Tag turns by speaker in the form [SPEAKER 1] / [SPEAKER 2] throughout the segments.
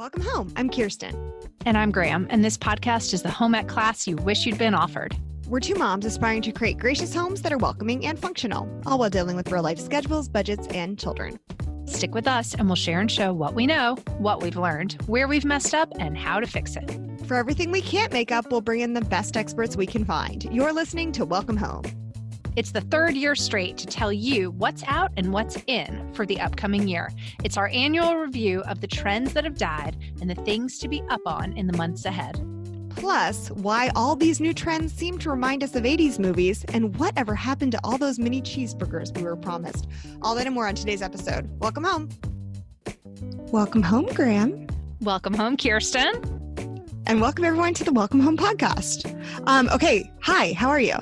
[SPEAKER 1] Welcome home. I'm Kirsten.
[SPEAKER 2] And I'm Graham, and this podcast is the home ec class you wish you'd been offered.
[SPEAKER 1] We're two moms aspiring to create gracious homes that are welcoming and functional, all while dealing with real life schedules, budgets, and children.
[SPEAKER 2] Stick with us, and we'll share and show what we know, what we've learned, where we've messed up, and how to fix it.
[SPEAKER 1] For everything we can't make up, we'll bring in the best experts we can find. You're listening to Welcome Home.
[SPEAKER 2] It's the third year straight to tell you what's out and what's in for the upcoming year. It's our annual review of the trends that have died and the things to be up on in the months ahead.
[SPEAKER 1] Plus, why all these new trends seem to remind us of 80s movies and whatever happened to all those mini cheeseburgers we were promised. All that and more on today's episode. Welcome home. Welcome home, Graham.
[SPEAKER 2] Welcome home, Kirsten.
[SPEAKER 1] And welcome everyone to the Welcome Home podcast. Um, okay, hi, how are you?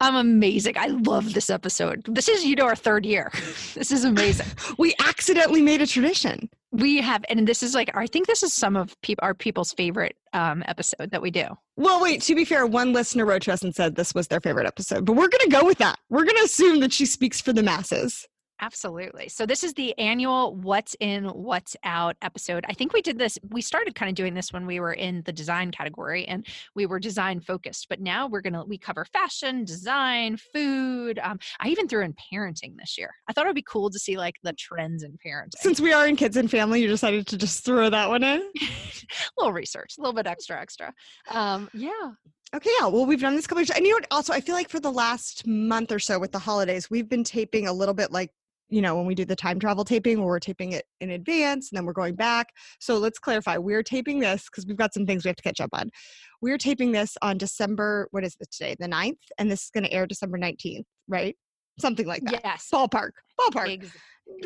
[SPEAKER 2] I'm amazing. I love this episode. This is, you know, our third year. this is amazing.
[SPEAKER 1] we accidentally made a tradition.
[SPEAKER 2] We have, and this is like, I think this is some of peop- our people's favorite um, episode that we do.
[SPEAKER 1] Well, wait, to be fair, one listener wrote to us and said this was their favorite episode, but we're going to go with that. We're going to assume that she speaks for the masses.
[SPEAKER 2] Absolutely. So this is the annual What's in, What's out episode. I think we did this, we started kind of doing this when we were in the design category and we were design focused, but now we're going to, we cover fashion, design, food. Um, I even threw in parenting this year. I thought it would be cool to see like the trends in parenting.
[SPEAKER 1] Since we are in kids and family, you decided to just throw that one in?
[SPEAKER 2] a little research, a little bit extra, extra. Um, yeah.
[SPEAKER 1] Okay, yeah. Well, we've done this couple of And you know what? Also, I feel like for the last month or so with the holidays, we've been taping a little bit like you know, when we do the time travel taping where we're taping it in advance and then we're going back. So let's clarify. We're taping this because we've got some things we have to catch up on. We're taping this on December, what is it today? The 9th. And this is going to air December 19th, right? Something like that.
[SPEAKER 2] Yes.
[SPEAKER 1] Ballpark. Ballpark.
[SPEAKER 2] Ex-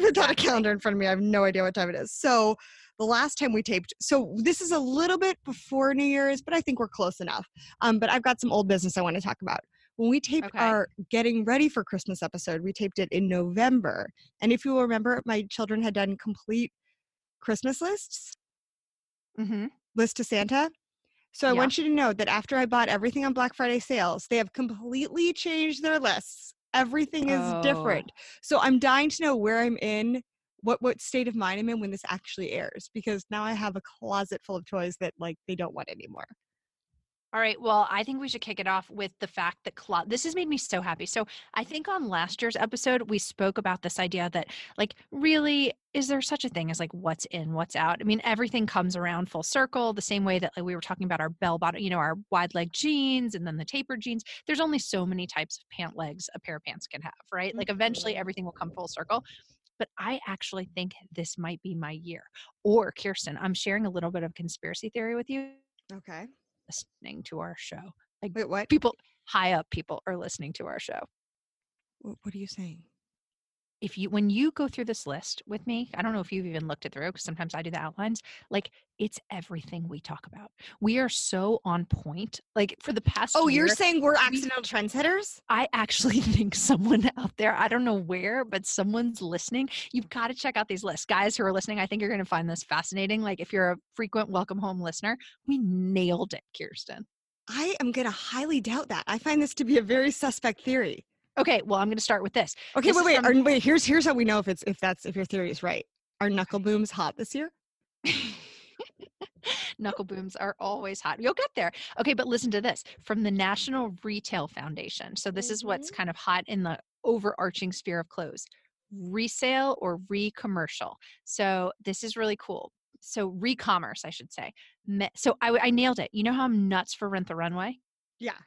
[SPEAKER 1] Without a calendar in front of me, I have no idea what time it is. So the last time we taped, so this is a little bit before New Year's, but I think we're close enough. Um, but I've got some old business I want to talk about. When we taped
[SPEAKER 2] Okay.
[SPEAKER 1] our getting ready for Christmas episode, we taped it in November. And if you will remember, my children had done complete Christmas lists,
[SPEAKER 2] mm-hmm.
[SPEAKER 1] list to Santa. So I want you to know that after I bought everything on Black Friday sales, they have completely changed their lists. Everything is
[SPEAKER 2] Oh.
[SPEAKER 1] different. So I'm dying to know where I'm in, what what state of mind I'm in when this actually airs, because now I have a closet full of toys that like they don't want anymore.
[SPEAKER 2] All right. Well, I think we should kick it off with the fact that this has made me so happy. So, I think on last year's episode, we spoke about this idea that, like, really, is there such a thing as like what's in, what's out? I mean, everything comes around full circle, the same way that like, we were talking about our bell bottom, you know, our wide leg jeans and then the tapered jeans. There's only so many types of pant legs a pair of pants can have, right? Like, eventually, mm-hmm. everything will come full circle. But I actually think this might be my year. Or, Kirsten, I'm sharing a little bit of conspiracy theory with you
[SPEAKER 1] Okay.
[SPEAKER 2] Listening to our show. Like
[SPEAKER 1] Wait, what?
[SPEAKER 2] people high up people are listening to our show.
[SPEAKER 1] What are you saying?
[SPEAKER 2] If you when you go through this list with me, I don't know if you've even looked it through because sometimes I do the outlines. Like it's everything we talk about. We are so on point. Like for the past
[SPEAKER 1] Oh, you're saying we're accidental trendsetters?
[SPEAKER 2] I actually think someone out there, I don't know where, but someone's listening. You've got to check out these lists. Guys who are listening, I think you're going to find this fascinating. Like if you're a frequent welcome home listener, we nailed it, Kirsten.
[SPEAKER 1] I am going to highly doubt that. I find this to be a very suspect theory.
[SPEAKER 2] Okay, well, I'm going to start with this.
[SPEAKER 1] Okay,
[SPEAKER 2] This
[SPEAKER 1] wait, wait,
[SPEAKER 2] from-
[SPEAKER 1] are, wait. Here's here's how we know if it's if that's if your theory is right. Are knuckle booms hot this year?
[SPEAKER 2] Knuckle booms are always hot. You'll get there. Okay, but listen to this from the National Retail Foundation. So, this is what's mm-hmm. kind of hot in the overarching sphere of clothes resale or re commercial. So, this is really cool. So, re commerce, I should say. So, I, I nailed it. You know how I'm nuts for Rent the Runway?
[SPEAKER 1] Yeah.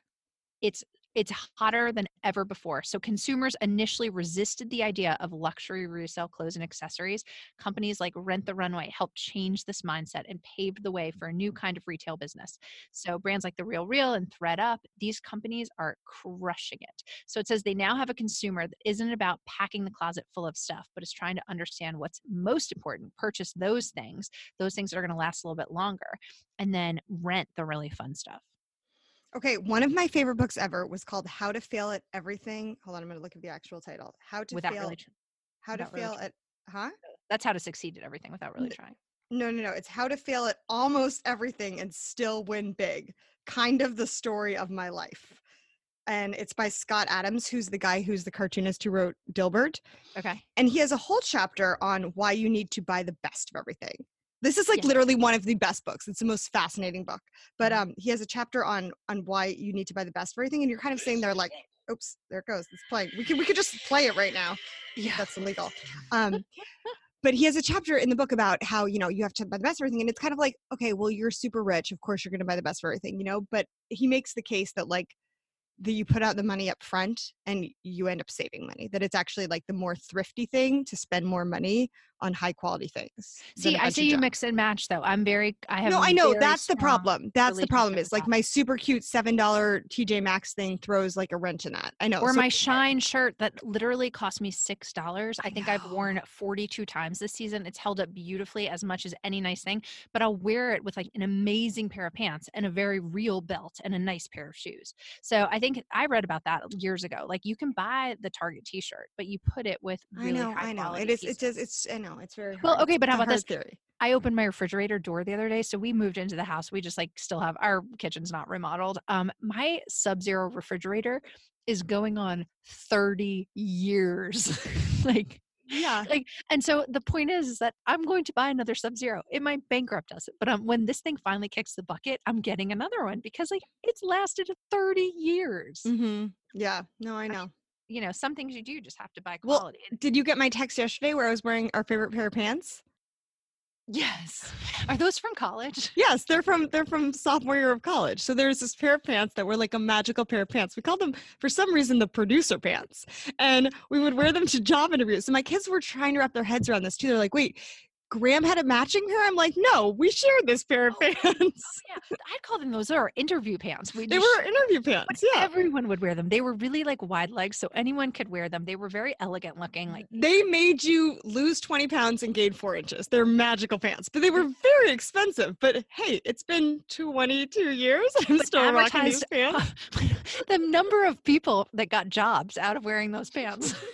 [SPEAKER 2] it's it's hotter than ever before. So consumers initially resisted the idea of luxury resale clothes and accessories. Companies like Rent the Runway helped change this mindset and paved the way for a new kind of retail business. So brands like The Real Real and ThredUp, these companies are crushing it. So it says they now have a consumer that isn't about packing the closet full of stuff, but is trying to understand what's most important, purchase those things, those things that are going to last a little bit longer, and then rent the really fun stuff.
[SPEAKER 1] Okay, one of my favorite books ever was called How to Fail at Everything. Hold on, I'm going to look at the actual title. How to
[SPEAKER 2] without
[SPEAKER 1] fail
[SPEAKER 2] tr-
[SPEAKER 1] How to
[SPEAKER 2] without really
[SPEAKER 1] fail
[SPEAKER 2] tr-
[SPEAKER 1] at Huh?
[SPEAKER 2] Uh, that's how to succeed at everything without really trying.
[SPEAKER 1] No, no, no. It's How to Fail at Almost Everything and Still Win Big. Kind of the story of my life. And it's by Scott Adams, who's the guy who's the cartoonist who wrote Dilbert.
[SPEAKER 2] Okay.
[SPEAKER 1] And he has a whole chapter on why you need to buy the best of everything. This is like
[SPEAKER 2] Yeah.
[SPEAKER 1] literally one of the best books. It's the most fascinating book. But
[SPEAKER 2] Mhm.
[SPEAKER 1] um, he has a chapter on on why you need to buy the best for everything, and you're kind of sitting there like, "Oops, there it goes. It's playing. We could we could just play it right now.
[SPEAKER 2] Yeah.
[SPEAKER 1] That's illegal." Um, but he has a chapter in the book about how you know you have to buy the best for everything, and it's kind of like, okay, well, you're super rich. Of course, you're going to buy the best for everything, you know. But he makes the case that like that you put out the money up front and you end up saving money. That it's actually like the more thrifty thing to spend more money on high quality things.
[SPEAKER 2] See, I
[SPEAKER 1] see
[SPEAKER 2] you mix and match though. I'm very I have
[SPEAKER 1] No, I know that's the problem. That's the problem. Is like
[SPEAKER 2] that.
[SPEAKER 1] my super cute seven dollar TJ Maxx thing throws like a wrench in that. I know.
[SPEAKER 2] Or
[SPEAKER 1] so-
[SPEAKER 2] my SHEIN shirt that literally cost me six dollars. I
[SPEAKER 1] I
[SPEAKER 2] think I've worn 42 times this season. It's held up beautifully as much as any nice thing, but I'll wear it with like an amazing pair of pants and a very real belt and a nice pair of shoes. So I think I read about that years ago. Like you can buy the Target t-shirt, but you put it with
[SPEAKER 1] I know,
[SPEAKER 2] high
[SPEAKER 1] I know. It is. It
[SPEAKER 2] pieces.
[SPEAKER 1] does. It's. I know. It's very.
[SPEAKER 2] Well,
[SPEAKER 1] hard.
[SPEAKER 2] okay, but how about this?
[SPEAKER 1] Theory.
[SPEAKER 2] I opened my refrigerator door the other day. So we moved into the house. We just like still have our kitchen's not remodeled. Um, my sub zero refrigerator is going on 30 years. like,
[SPEAKER 1] Yeah.
[SPEAKER 2] like, and so the point is, is that I'm going to buy another sub zero. It might bankrupt us, but um, when this thing finally kicks the bucket, I'm getting another one because like it's lasted 30 years.
[SPEAKER 1] Mm-hmm. Yeah. No, I know.
[SPEAKER 2] You know, some things you do just have to buy
[SPEAKER 1] Well,
[SPEAKER 2] quality. And
[SPEAKER 1] Did you get my text yesterday where I was wearing our favorite pair of pants?
[SPEAKER 2] yes. Are those from college?
[SPEAKER 1] Yes, they're from they're from sophomore year of college. So there's this pair of pants that were like a magical pair of pants. We called them for some reason the producer pants, and we would wear them to job interviews. And my kids were trying to wrap their heads around this too. They're like, "Wait, Graham had a matching pair?" I'm like, "No, we shared this pair of
[SPEAKER 2] Oh,
[SPEAKER 1] pants.
[SPEAKER 2] Yeah, I'd call them those are interview pants. We
[SPEAKER 1] they were interview pants. Yeah,
[SPEAKER 2] Everyone would wear them. They were really like wide legs, so anyone could wear them. They were very elegant looking. Like
[SPEAKER 1] they made you lose 20 pounds and gain four inches. They're magical pants, but they were very expensive. But hey, it's been 22 years. I'm
[SPEAKER 2] But
[SPEAKER 1] still rocking these
[SPEAKER 2] advertised- uh,
[SPEAKER 1] pants.
[SPEAKER 2] the number of people that got jobs out of wearing those pants.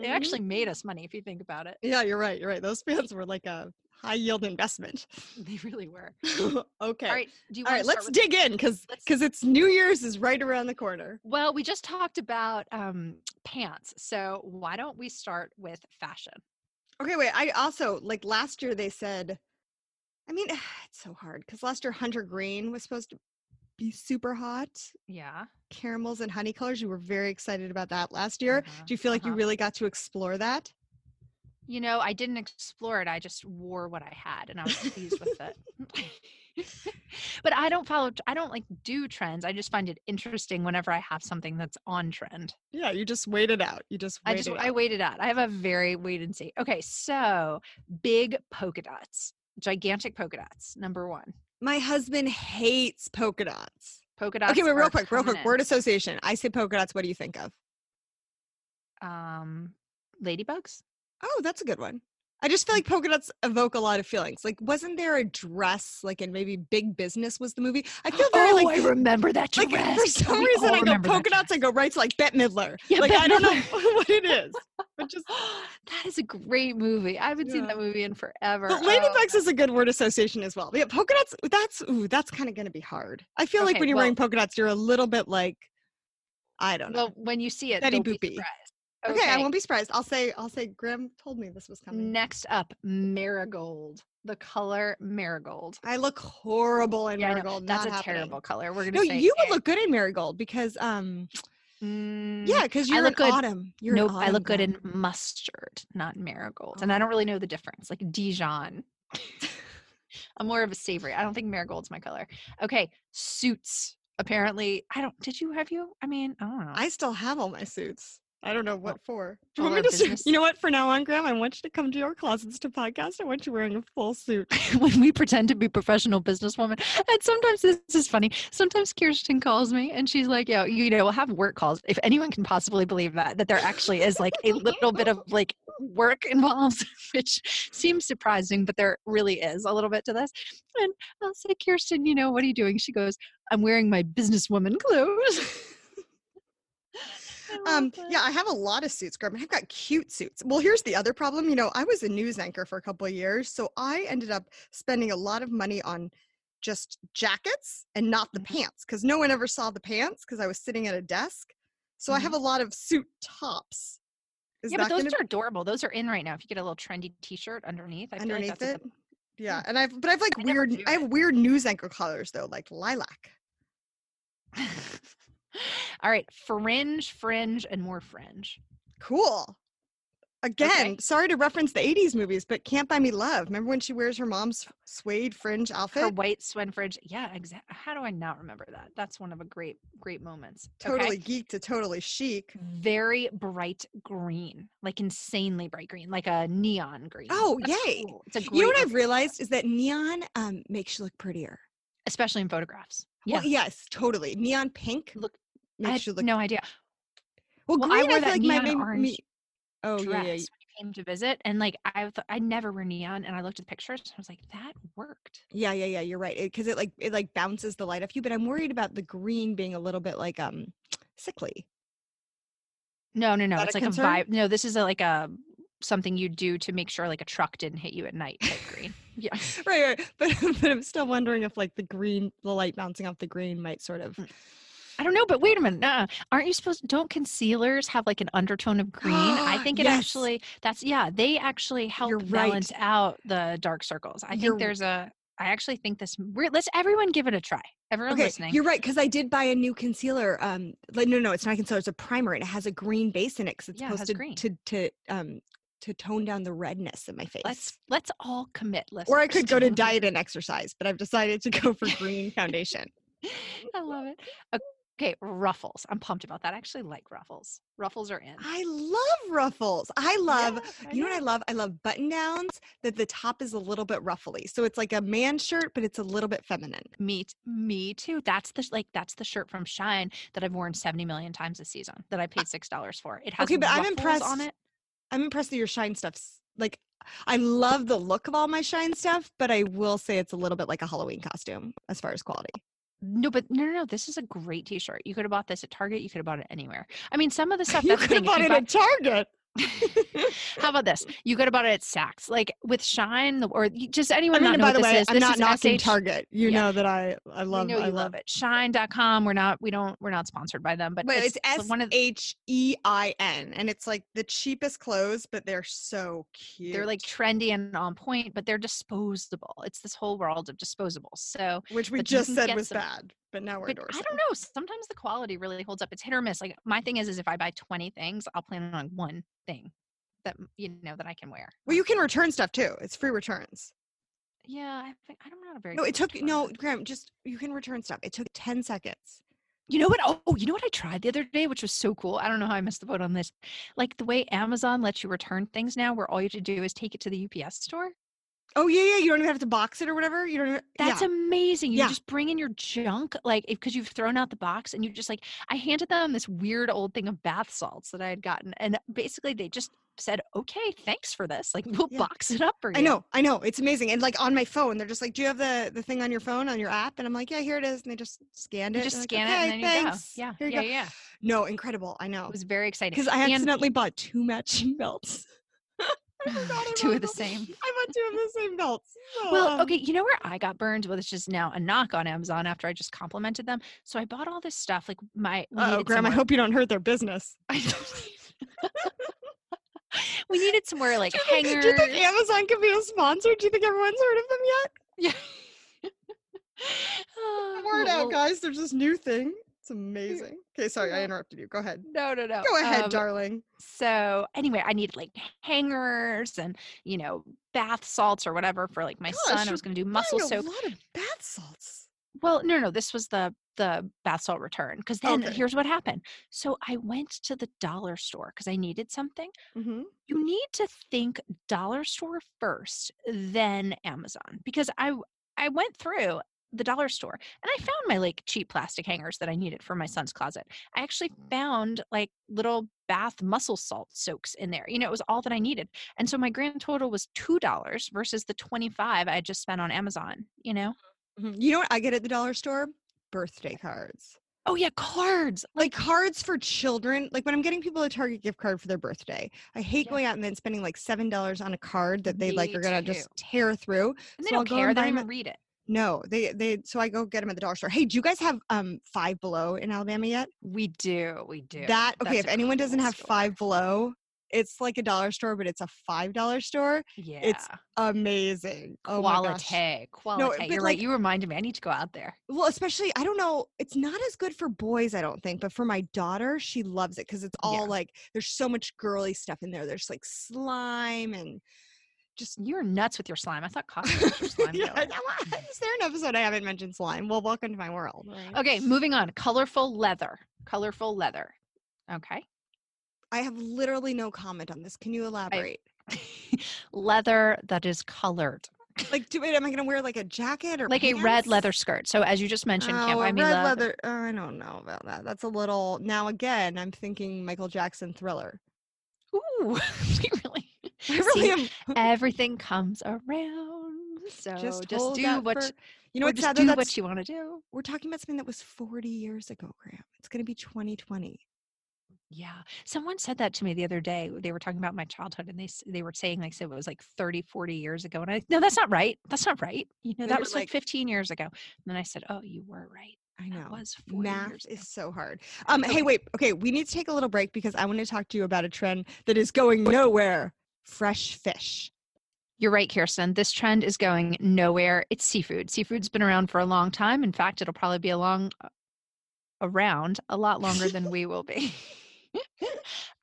[SPEAKER 2] they
[SPEAKER 1] Mhm.
[SPEAKER 2] actually made us money if you think about it.
[SPEAKER 1] Yeah, you're right. You're right. Those fans were like a high yield investment.
[SPEAKER 2] They really were.
[SPEAKER 1] okay.
[SPEAKER 2] All right. Do you
[SPEAKER 1] All right, let's dig in because because it's New Year's is right around the corner.
[SPEAKER 2] Well, we just talked about um, pants, so why don't we start with fashion?
[SPEAKER 1] Okay, wait. I also like last year they said, I mean, it's so hard because last year Hunter Green was supposed to be super hot.
[SPEAKER 2] Yeah.
[SPEAKER 1] Caramels and honey colors. You were very excited about that last year.
[SPEAKER 2] Uh-huh,
[SPEAKER 1] Do you feel like you
[SPEAKER 2] uh-huh.
[SPEAKER 1] really got to explore that?
[SPEAKER 2] You know, I didn't explore it. I just wore what I had and I was pleased with it. but I don't follow, I don't like do trends. I just find it interesting whenever I have something that's on trend.
[SPEAKER 1] Yeah, you just wait it out. You just wait
[SPEAKER 2] I just,
[SPEAKER 1] it
[SPEAKER 2] I waited out. I have a very wait and see. Okay. So big polka dots, gigantic polka dots, number one.
[SPEAKER 1] My husband hates polka dots.
[SPEAKER 2] Polka dots.
[SPEAKER 1] Okay, wait, real quick, real quick. Word association. I say polka dots. What do you think of?
[SPEAKER 2] Um, ladybugs.
[SPEAKER 1] Oh, that's a good one. I just feel mm. like polka dots evoke a lot of feelings. Like, wasn't there a dress, like in maybe Big Business was the movie? I feel very
[SPEAKER 2] oh,
[SPEAKER 1] like,
[SPEAKER 2] I remember that dress.
[SPEAKER 1] like for some
[SPEAKER 2] We
[SPEAKER 1] reason
[SPEAKER 2] oh,
[SPEAKER 1] I go polka dots, I go right to like Bette Midler.
[SPEAKER 2] Yeah,
[SPEAKER 1] like
[SPEAKER 2] Bette
[SPEAKER 1] I don't know what it is, but just.
[SPEAKER 2] that is a great movie. I haven't seen that movie in forever.
[SPEAKER 1] But
[SPEAKER 2] Oh,
[SPEAKER 1] ladybugs is a good word association as well. But yeah, polka dots. That's ooh, that's kind of going to be hard. I feel like when you're wearing polka dots, you're a little bit like, I don't know.
[SPEAKER 2] well, when you see it,
[SPEAKER 1] Betty
[SPEAKER 2] don't be
[SPEAKER 1] Boopy.
[SPEAKER 2] surprised.
[SPEAKER 1] Okay, I won't be surprised. I'll say, I'll say, Graham told me this was coming.
[SPEAKER 2] Next up, marigold. The color marigold.
[SPEAKER 1] I look horrible in
[SPEAKER 2] Yeah,
[SPEAKER 1] marigold.
[SPEAKER 2] That's a
[SPEAKER 1] happening.
[SPEAKER 2] terrible color. We're gonna
[SPEAKER 1] No,
[SPEAKER 2] say
[SPEAKER 1] you would look good in marigold because um
[SPEAKER 2] Mm,
[SPEAKER 1] yeah, because you're
[SPEAKER 2] look
[SPEAKER 1] in
[SPEAKER 2] good-
[SPEAKER 1] autumn. You're
[SPEAKER 2] nope,
[SPEAKER 1] in
[SPEAKER 2] I look good in mustard, not marigold, and I don't really know the difference. Like Dijon. I'm more of a savory. I don't think marigold's my color. Okay, suits. Apparently, I don't. Did you have you? I mean, I don't know.
[SPEAKER 1] I still have all my suits. I don't know what for. Do you want me to? You know what? For now on, Graham, I want you to come to your closets to podcast. I want you wearing a full suit.
[SPEAKER 2] when we pretend to be professional businesswomen. And sometimes this is funny. Sometimes Kirsten calls me and she's like, yo, you know, we'll have work calls. If anyone can possibly believe that, that there actually is like a little bit of like work involved, which seems surprising, but there really is a little bit to this. And I'll say, Kirsten, you know, what are you doing? She goes, I'm wearing my businesswoman clothes. I love
[SPEAKER 1] Um, yeah, I have a lot of suits, Graham. I've got cute suits. Well, here's the other problem. You know, I was a news anchor for a couple of years, so I ended up spending a lot of money on just jackets and not the
[SPEAKER 2] Mhm.
[SPEAKER 1] pants because no one ever saw the pants because I was sitting at a desk. So I
[SPEAKER 2] Mm-hmm.
[SPEAKER 1] have a lot of suit tops. Is
[SPEAKER 2] yeah, but those are adorable. Those are in right now. If you get a little trendy T-shirt underneath, I like
[SPEAKER 1] underneath
[SPEAKER 2] that's
[SPEAKER 1] it? Yeah, and I've but I've like
[SPEAKER 2] I
[SPEAKER 1] weird. I have weird news anchor colors though, like lilac.
[SPEAKER 2] All right, fringe, fringe, and more fringe.
[SPEAKER 1] Cool. Again,
[SPEAKER 2] Okay.
[SPEAKER 1] sorry to reference the '80s movies, but "Can't Buy Me Love." Remember when she wears her mom's suede fringe outfit?
[SPEAKER 2] Her white suede fringe. Yeah, exactly. How do I not remember that? That's one of a great, great moments. Okay?
[SPEAKER 1] Totally geek to totally chic.
[SPEAKER 2] very bright green, like insanely bright green, like a neon green.
[SPEAKER 1] Oh,
[SPEAKER 2] That's
[SPEAKER 1] yay.
[SPEAKER 2] cool. It's a great
[SPEAKER 1] You know what I've realized is that neon um, makes you look prettier.
[SPEAKER 2] especially in photographs. Yeah,
[SPEAKER 1] Well, yes, totally. Neon pink
[SPEAKER 2] look, I had
[SPEAKER 1] you look.
[SPEAKER 2] no idea.
[SPEAKER 1] well,
[SPEAKER 2] well, I
[SPEAKER 1] green. I,
[SPEAKER 2] wore
[SPEAKER 1] feel
[SPEAKER 2] that
[SPEAKER 1] like my
[SPEAKER 2] neon
[SPEAKER 1] main-
[SPEAKER 2] orange
[SPEAKER 1] me- Oh
[SPEAKER 2] Dress
[SPEAKER 1] yeah,
[SPEAKER 2] when
[SPEAKER 1] yeah.
[SPEAKER 2] you came to visit, and like I thought I never wear neon, and I looked at the pictures, and I was like, that worked.
[SPEAKER 1] Yeah, yeah, yeah. You're right. Because it, like it like bounces the light off you. But I'm worried about the green being a little bit like um sickly.
[SPEAKER 2] No, no, no. It's
[SPEAKER 1] a
[SPEAKER 2] like a
[SPEAKER 1] concern?
[SPEAKER 2] vibe. No, this is a, like a something you do to make sure like a truck didn't hit you at night. Type green. Yeah.
[SPEAKER 1] right, right. But but I'm still wondering if like the green, the light bouncing off the green might sort of.
[SPEAKER 2] I don't know, but wait a minute. Uh, aren't you supposed? Don't concealers have like an undertone of green? I think it
[SPEAKER 1] Yes.
[SPEAKER 2] actually. That's yeah. They actually help
[SPEAKER 1] You're right.
[SPEAKER 2] balance out the dark circles. I
[SPEAKER 1] You're-
[SPEAKER 2] think there's a. I actually think this. Let's everyone give it a try. Everyone
[SPEAKER 1] Okay,
[SPEAKER 2] listening.
[SPEAKER 1] you're right because I did buy a new concealer. Um, like no, no, it's not a concealer. It's a primer, and it has a green base in it because it's
[SPEAKER 2] Yeah, it
[SPEAKER 1] supposed
[SPEAKER 2] has
[SPEAKER 1] to
[SPEAKER 2] green.
[SPEAKER 1] to to um to tone down the redness in my face.
[SPEAKER 2] let's let's all commit. Let's.
[SPEAKER 1] or I could go to diet and exercise, but I've decided to go for green foundation.
[SPEAKER 2] I love it. Okay, ruffles. I'm pumped about that. I actually like ruffles. Ruffles are in.
[SPEAKER 1] I love ruffles. I love.
[SPEAKER 2] Yeah,
[SPEAKER 1] You know what I love? I love button downs that the top is a little bit ruffly. So it's like a man shirt, but it's a little bit feminine.
[SPEAKER 2] Me, me too. That's the like that's the shirt from SHEIN that I've worn seventy million times this season. That I paid six dollars for. It has
[SPEAKER 1] Okay, but I'm impressed.
[SPEAKER 2] on it.
[SPEAKER 1] I'm impressed that your SHEIN stuff's like I love the look of all my SHEIN stuff, but I will say it's a little bit like a Halloween costume as far as quality.
[SPEAKER 2] No, but no, no, no. This is a great T-shirt. You could have bought this at Target. You could have bought it anywhere. I mean, some of the stuff.
[SPEAKER 1] you could have bought it
[SPEAKER 2] buy-
[SPEAKER 1] at Target.
[SPEAKER 2] How about this? You could have bought it at Saks, like with SHEIN, or just anyone.
[SPEAKER 1] I mean, by the way,
[SPEAKER 2] is.
[SPEAKER 1] I'm
[SPEAKER 2] this
[SPEAKER 1] not knocking
[SPEAKER 2] SH
[SPEAKER 1] Target. You
[SPEAKER 2] Yeah.
[SPEAKER 1] know that I I love I
[SPEAKER 2] love, it. SHEIN.com. We're not. We don't. We're not sponsored by them, but,
[SPEAKER 1] But it's S
[SPEAKER 2] one of.
[SPEAKER 1] H E I N, and it's like the cheapest clothes, but they're so cute.
[SPEAKER 2] They're like trendy and on point, but they're disposable. It's this whole world of disposables. So,
[SPEAKER 1] which we just said was
[SPEAKER 2] some-
[SPEAKER 1] bad, but now we're
[SPEAKER 2] but I don't know. Sometimes the quality really holds up. It's hit or miss. Like my thing is, is if I buy twenty things, I'll plan on one thing that you know that I can wear.
[SPEAKER 1] Well, you can return stuff too. It's free returns.
[SPEAKER 2] Yeah, I think I'm not a very.
[SPEAKER 1] No, it took no. Graham. Just you can return stuff. It took ten seconds.
[SPEAKER 2] You know what? Oh, oh, you know what I tried the other day, which was so cool. I don't know how I missed the boat on this. Like the way Amazon lets you return things now, where all you have to do is take it to the UPS store.
[SPEAKER 1] Oh yeah, yeah. You don't even have to box it or whatever. You don't. Even,
[SPEAKER 2] That's
[SPEAKER 1] yeah.
[SPEAKER 2] amazing. You
[SPEAKER 1] Yeah.
[SPEAKER 2] just bring in your junk, like because you've thrown out the box, and you just like I handed them this weird old thing of bath salts that I had gotten, and basically they just said, "Okay, thanks for this. Like we'll
[SPEAKER 1] Yeah.
[SPEAKER 2] box it up for you."
[SPEAKER 1] I know, I know. It's amazing. And like on my phone, they're just like, "Do you have the the thing on your phone on your app?" And I'm like, "Yeah, here it is." And they just scanned it.
[SPEAKER 2] You just
[SPEAKER 1] like,
[SPEAKER 2] scan it
[SPEAKER 1] "Okay,
[SPEAKER 2] and then you go. Yeah,
[SPEAKER 1] Here you
[SPEAKER 2] yeah,
[SPEAKER 1] go.
[SPEAKER 2] yeah.
[SPEAKER 1] No, incredible. I know.
[SPEAKER 2] It was very exciting
[SPEAKER 1] Because I
[SPEAKER 2] And-
[SPEAKER 1] accidentally bought two matching belts. I forgot I
[SPEAKER 2] Two of the same.
[SPEAKER 1] I bought two of the same belts. So,
[SPEAKER 2] Well,
[SPEAKER 1] um,
[SPEAKER 2] okay, you know where I got burned? Well, it's just now a knock on Amazon after I just complimented them. So I bought all this stuff. Like my,
[SPEAKER 1] Oh, Graham, I hope you don't hurt their business.
[SPEAKER 2] I don't- we needed some more like
[SPEAKER 1] Do think,
[SPEAKER 2] hangers.
[SPEAKER 1] do you think Amazon could be a sponsor? Do you think everyone's heard of them yet?
[SPEAKER 2] yeah. Uh,
[SPEAKER 1] Word out, guys. There's this new thing. It's amazing. Okay, sorry, I interrupted you. Go ahead.
[SPEAKER 2] No, no, no.
[SPEAKER 1] Go ahead,
[SPEAKER 2] Um,
[SPEAKER 1] darling.
[SPEAKER 2] So anyway, I needed like hangers and you know bath salts or whatever for like my
[SPEAKER 1] Gosh,
[SPEAKER 2] son. I was going to do muscle
[SPEAKER 1] Buying
[SPEAKER 2] soap.
[SPEAKER 1] A lot of bath salts.
[SPEAKER 2] Well, no, no, this was the the bath salt return because then
[SPEAKER 1] Okay.
[SPEAKER 2] here's what happened. So I went to the dollar store because I needed something.
[SPEAKER 1] Mm-hmm.
[SPEAKER 2] You need to think dollar store first, then Amazon because I I went through the dollar store and I found my like cheap plastic hangers that I needed for my son's closet. I actually mm. found like little bath muscle salt soaks in there. You know, it was all that I needed. And so my grand total was $2 versus the 25 I had just spent on Amazon, you know? Mm-hmm. Mm-hmm.
[SPEAKER 1] You know what I get at the dollar store? Birthday cards.
[SPEAKER 2] Oh yeah, cards.
[SPEAKER 1] Like cards for children. Like when I'm getting people a Target gift card for their birthday, I hate
[SPEAKER 2] Yeah.
[SPEAKER 1] going out and then spending like seven dollars on a card that they like are gonna
[SPEAKER 2] too.
[SPEAKER 1] just tear through.
[SPEAKER 2] And they
[SPEAKER 1] So
[SPEAKER 2] don't
[SPEAKER 1] go
[SPEAKER 2] care. They don't even read it.
[SPEAKER 1] No, they they. So I go get them at the dollar store. Hey, do you guys have um Five Below in Alabama yet?
[SPEAKER 2] We do. We do.
[SPEAKER 1] That okay.
[SPEAKER 2] That's
[SPEAKER 1] if anyone doesn't have
[SPEAKER 2] store.
[SPEAKER 1] Five Below, It's like a dollar store, but it's a five dollar store.
[SPEAKER 2] Yeah.
[SPEAKER 1] It's amazing. Oh my gosh.
[SPEAKER 2] quality. Quality. You're
[SPEAKER 1] like-
[SPEAKER 2] right. You reminded me. I need to go out there.
[SPEAKER 1] Well, especially I don't know. It's not as good for boys, I don't think, but for my daughter, she loves it because it's all
[SPEAKER 2] Yeah.
[SPEAKER 1] like there's so much girly stuff in there. There's like slime and just
[SPEAKER 2] You're nuts with your slime. I thought coffee was your slime.
[SPEAKER 1] yeah,
[SPEAKER 2] though.
[SPEAKER 1] why is there an episode I haven't mentioned slime? Well, welcome to my world. right?
[SPEAKER 2] Okay, moving on. Colorful leather. Colorful leather. Okay.
[SPEAKER 1] I have literally no comment on this. Can you elaborate?
[SPEAKER 2] leather that is colored.
[SPEAKER 1] like, do it? Am I going to wear like a jacket or
[SPEAKER 2] Like a red leather skirt. So as you just mentioned, can't
[SPEAKER 1] Oh,
[SPEAKER 2] buy
[SPEAKER 1] a
[SPEAKER 2] me
[SPEAKER 1] red
[SPEAKER 2] leather.
[SPEAKER 1] leather. oh, I don't know about that. That's a little. Now again, I'm thinking Michael Jackson Thriller.
[SPEAKER 2] Ooh, we really.
[SPEAKER 1] I really
[SPEAKER 2] See,
[SPEAKER 1] am.
[SPEAKER 2] everything comes around. So
[SPEAKER 1] Just
[SPEAKER 2] just, do what
[SPEAKER 1] for-
[SPEAKER 2] you,
[SPEAKER 1] You know
[SPEAKER 2] just do what you want to do.
[SPEAKER 1] we're talking about something that was 40 years ago, Graham. It's going to be 2020.
[SPEAKER 2] Yeah. Someone said that to me the other day. They were talking about my childhood and they they were saying like so it was like 30, 40 years ago. And I no, that's not right. That's not right. You know, that was like
[SPEAKER 1] like-
[SPEAKER 2] 15 years ago. And then I said, "Oh, you were right.
[SPEAKER 1] I
[SPEAKER 2] That
[SPEAKER 1] know.
[SPEAKER 2] was 40
[SPEAKER 1] Math
[SPEAKER 2] years
[SPEAKER 1] is
[SPEAKER 2] ago."
[SPEAKER 1] so hard. Um,
[SPEAKER 2] Okay.
[SPEAKER 1] Hey, wait. Okay, we need to take a little break because I want to talk to you about a trend that is going nowhere. Fresh fish.
[SPEAKER 2] You're right, Kirsten. This trend is going nowhere. It's seafood. Seafood's been around for a long time. In fact, it'll probably be along uh, around a lot longer than we will be.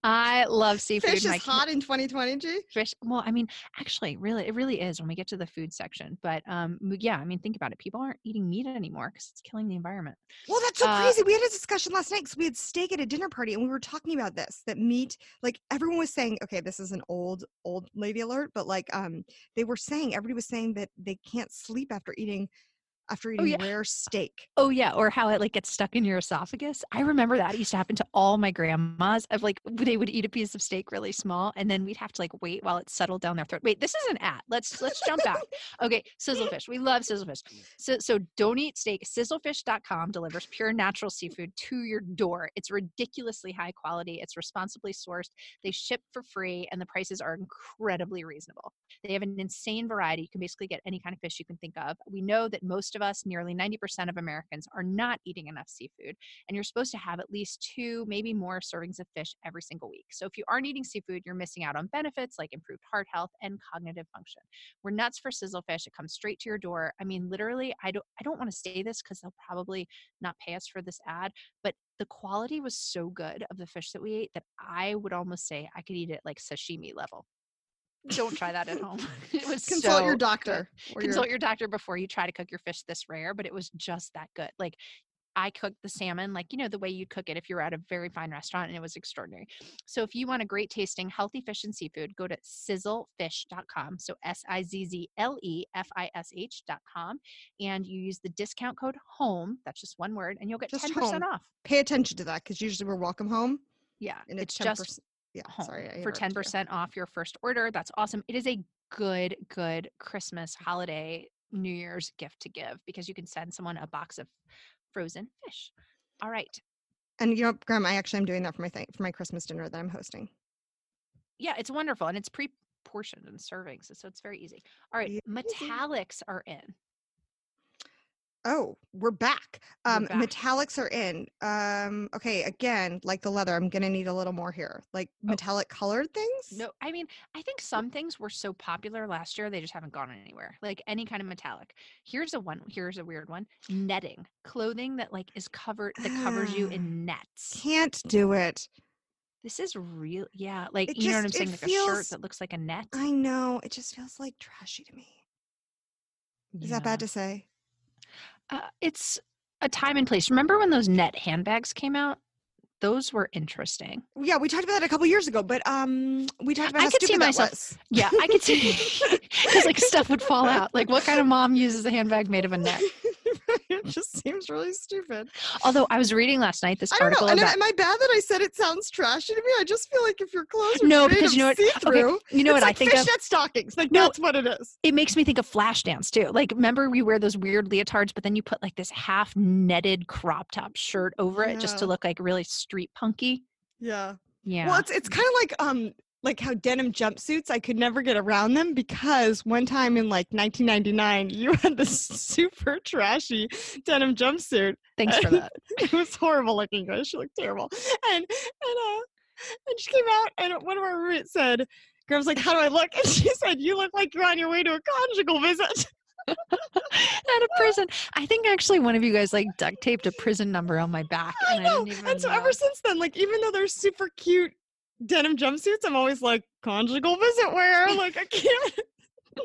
[SPEAKER 2] I love seafood.
[SPEAKER 1] Fish is hot in 2020, G.
[SPEAKER 2] fish well i mean actually really it really is when we get to the food section but um yeah i mean think about it people aren't eating meat anymore because it's killing the environment
[SPEAKER 1] Well, that's so
[SPEAKER 2] Uh,
[SPEAKER 1] crazy. We had a discussion last night because we had steak at a dinner party and we were talking about this that meat, like everyone was saying, okay, this is an old, old lady alert, but like um they were saying, everybody was saying that they can't sleep after eating after oh, eating
[SPEAKER 2] yeah.
[SPEAKER 1] rare steak.
[SPEAKER 2] oh yeah or how it like gets stuck in your esophagus. I remember that it used to happen to all my grandmas of like they would eat a piece of steak really small and then we'd have to like wait while it settled down their throat. Wait this is an ad let's let's jump back. Okay sizzlefish we love sizzlefish so so don't eat steak. Sizzlefish.com delivers pure natural seafood to your door. It's ridiculously high quality. It's responsibly sourced. They ship for free and the prices are incredibly reasonable. They have an insane variety. You can basically get any kind of fish you can think of. We know that most of us nearly 90% of americans are not eating enough seafood and you're supposed to have at least two maybe more servings of fish every single week so if you aren't eating seafood you're missing out on benefits like improved heart health and cognitive function we're nuts for sizzle fish. It comes straight to your door. I mean, literally, I don't I don't want to say this because they'll probably not pay us for this ad, but the quality was so good of the fish that we ate that I would almost say I could eat it like sashimi level. Don't try that at home. It was
[SPEAKER 1] Consult
[SPEAKER 2] so
[SPEAKER 1] your doctor. or your-
[SPEAKER 2] Consult your doctor before you try to cook your fish this rare, but it was just that good. Like I cooked the salmon like you know the way you'd cook it if you're at a very fine restaurant and it was extraordinary. So if you want a great tasting healthy fish and seafood, go to sizzlefish.com. So S I Z Z L E F I S H.com and you use the discount code home, that's just one word, and you'll get
[SPEAKER 1] Just
[SPEAKER 2] 10%
[SPEAKER 1] home.
[SPEAKER 2] off.
[SPEAKER 1] Pay attention to that because usually we're welcome home
[SPEAKER 2] Yeah.
[SPEAKER 1] and
[SPEAKER 2] it's
[SPEAKER 1] it's, 10.
[SPEAKER 2] just
[SPEAKER 1] yeah,
[SPEAKER 2] home
[SPEAKER 1] sorry.
[SPEAKER 2] For 10% off your first order. That's awesome. It is a good, good Christmas holiday, New Year's gift to give because you can send someone a box of frozen fish. All right.
[SPEAKER 1] And you know, Graham, I actually am doing that for my thing for my Christmas dinner that I'm hosting.
[SPEAKER 2] Yeah, it's wonderful and it's pre portioned in servings. So it's very easy. All right.
[SPEAKER 1] Easy.
[SPEAKER 2] Metallics are in.
[SPEAKER 1] Oh, we're back.
[SPEAKER 2] We're
[SPEAKER 1] Um,
[SPEAKER 2] back.
[SPEAKER 1] metallics are in. Um, okay, again, like the leather, I'm gonna need a little more here. Like metallic colored things.
[SPEAKER 2] Oh. No, I mean, I think some things were so popular last year, they just haven't gone anywhere. Like any kind of metallic. Here's a one, here's a weird one. Netting. Clothing that like is covered that covers you in nets.
[SPEAKER 1] can't do it.
[SPEAKER 2] This is real. Yeah, like
[SPEAKER 1] It
[SPEAKER 2] you know what I'm saying, like a shirt that looks like a net.
[SPEAKER 1] I know. It just feels like trashy to me. Is that bad to say?
[SPEAKER 2] Uh, it's a time and place. Remember when those net handbags came out? Those were interesting.
[SPEAKER 1] Yeah, we talked about that a couple years ago, but um, we talked about
[SPEAKER 2] I
[SPEAKER 1] how
[SPEAKER 2] could see myself-. Yeah, I could see because like stuff would fall out. Like, what kind of mom uses a handbag made of a net?
[SPEAKER 1] it just seems really stupid.
[SPEAKER 2] Although I was reading last night this
[SPEAKER 1] I don't
[SPEAKER 2] article
[SPEAKER 1] know. And
[SPEAKER 2] about
[SPEAKER 1] am I bad that I said it sounds trashy to me? I just feel like if your clothes are
[SPEAKER 2] No, because
[SPEAKER 1] of
[SPEAKER 2] you know what- okay, you know what I
[SPEAKER 1] like
[SPEAKER 2] think of.
[SPEAKER 1] fishnet stockings. Like
[SPEAKER 2] No.
[SPEAKER 1] that's what it is.
[SPEAKER 2] It makes me think of Flashdance too. Like, remember we wear those weird leotards, but then you put like this half netted crop top shirt over it just to look like really street punky.
[SPEAKER 1] Yeah.
[SPEAKER 2] Yeah.
[SPEAKER 1] Well, it's it's kind of like um like how denim jumpsuits I could never get around them because one time in like 1999 you had this super trashy denim jumpsuit.
[SPEAKER 2] Thanks for that.
[SPEAKER 1] It was horrible looking. Guys, she looked terrible. And and uh and she came out, and one of our roommates said, "Graham's like, how do I look?" And she said, "You look like you're on your way to a conjugal visit."
[SPEAKER 2] At a prison. I think actually one of you guys like duct taped a prison number on my back.
[SPEAKER 1] I
[SPEAKER 2] And
[SPEAKER 1] know.
[SPEAKER 2] didn't even
[SPEAKER 1] and so
[SPEAKER 2] know.
[SPEAKER 1] ever since then, like even though they're super cute denim jumpsuits, I'm always like conjugal visit wear. Like I can't. so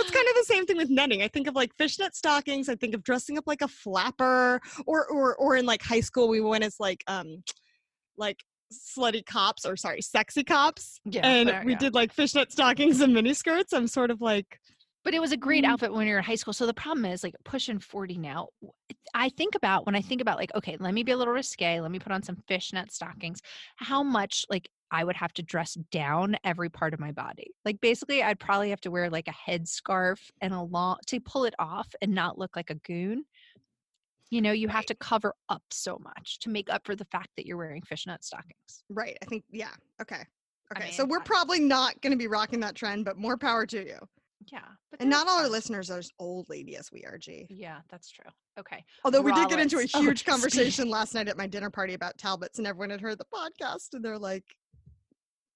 [SPEAKER 1] it's kind of the same thing with netting. I think of like fishnet stockings. I think of dressing up like a flapper, or or or in like high school we went as like um like slutty cops or sorry sexy cops
[SPEAKER 2] Yeah,
[SPEAKER 1] and
[SPEAKER 2] there-
[SPEAKER 1] we
[SPEAKER 2] yeah.
[SPEAKER 1] did like fishnet stockings and mini skirts i'm sort of like
[SPEAKER 2] But it was a great
[SPEAKER 1] Mm.
[SPEAKER 2] outfit when you were in high school. So the problem is like pushing 40 now. I think about when I think about like, okay, let me be a little risque. Let me put on some fishnet stockings. How much like I would have to dress down every part of my body. Like basically I'd probably have to wear like a headscarf and a long to pull it off and not look like a goon. You know, you have to cover up so much to make up for the fact that you're wearing fishnet stockings.
[SPEAKER 1] right i think yeah okay
[SPEAKER 2] I
[SPEAKER 1] okay
[SPEAKER 2] mean,
[SPEAKER 1] so we're probably not going to be rocking that trend but more power to you
[SPEAKER 2] Yeah. But
[SPEAKER 1] and not all our listeners are as old lady as we are g
[SPEAKER 2] Yeah, that's true. Okay.
[SPEAKER 1] Although we did get into a.
[SPEAKER 2] Oh,
[SPEAKER 1] huge conversation last night at my dinner party about Talbots, and everyone had heard the podcast, and they're like,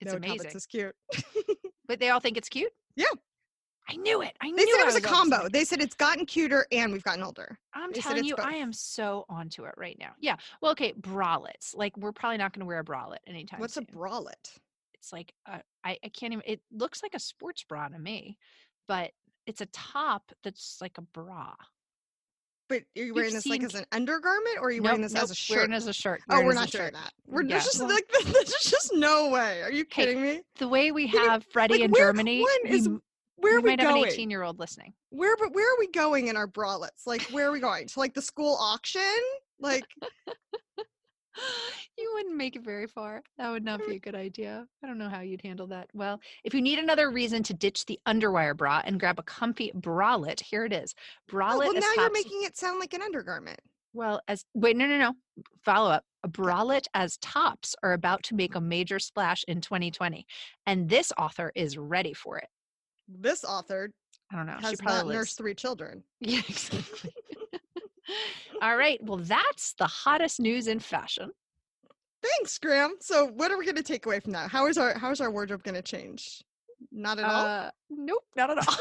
[SPEAKER 2] It's
[SPEAKER 1] "No,
[SPEAKER 2] amazing.
[SPEAKER 1] Talbots is cute."
[SPEAKER 2] But they all think it's cute?
[SPEAKER 1] Yeah.
[SPEAKER 2] I knew it. I knew
[SPEAKER 1] They said it was a combo. They said it's gotten cuter and we've gotten older.
[SPEAKER 2] I'm
[SPEAKER 1] they
[SPEAKER 2] telling you, I am so onto it right now. Yeah. Well, okay, bralettes. Like we're probably not going to wear a bralette anytime
[SPEAKER 1] What's a bralette?
[SPEAKER 2] It's like uh, I I can't even. It looks like a sports bra to me, but it's a top that's like a bra.
[SPEAKER 1] But are you wearing this like as an undergarment, or are you wearing this
[SPEAKER 2] nope,
[SPEAKER 1] as a shirt?
[SPEAKER 2] Wearing oh, as a shirt.
[SPEAKER 1] oh, we're not doing that. We're
[SPEAKER 2] Yeah.
[SPEAKER 1] there's just
[SPEAKER 2] Well-
[SPEAKER 1] like there's just no way. Are you kidding me?
[SPEAKER 2] The way we
[SPEAKER 1] you-
[SPEAKER 2] have Freddie
[SPEAKER 1] like,
[SPEAKER 2] in
[SPEAKER 1] where-
[SPEAKER 2] Germany,
[SPEAKER 1] one
[SPEAKER 2] we,
[SPEAKER 1] where are we
[SPEAKER 2] might have an 18 year old listening.
[SPEAKER 1] Where but where are we going in our bralettes? Like where are we going? To like the school auction? Like
[SPEAKER 2] you wouldn't make it very far. That would not be mm. a good idea. I don't know how you'd handle that. Well, if you need another reason to ditch the underwire bra and grab a comfy bralette, here it is.
[SPEAKER 1] oh,
[SPEAKER 2] Bralette
[SPEAKER 1] well
[SPEAKER 2] as
[SPEAKER 1] now you're making it sound like an undergarment.
[SPEAKER 2] well as wait no no no follow up. A bralette as tops are about to make a major splash in 2020, and this author is ready for it.
[SPEAKER 1] This author
[SPEAKER 2] I don't know. she probably
[SPEAKER 1] not
[SPEAKER 2] lives-
[SPEAKER 1] nursed three children.
[SPEAKER 2] Yeah, exactly. All right. Well, that's the hottest news in fashion.
[SPEAKER 1] Thanks, Graham. So, what are we going to take away from that? How is our how is our wardrobe going to change? Not at all.
[SPEAKER 2] Uh, nope, not at all.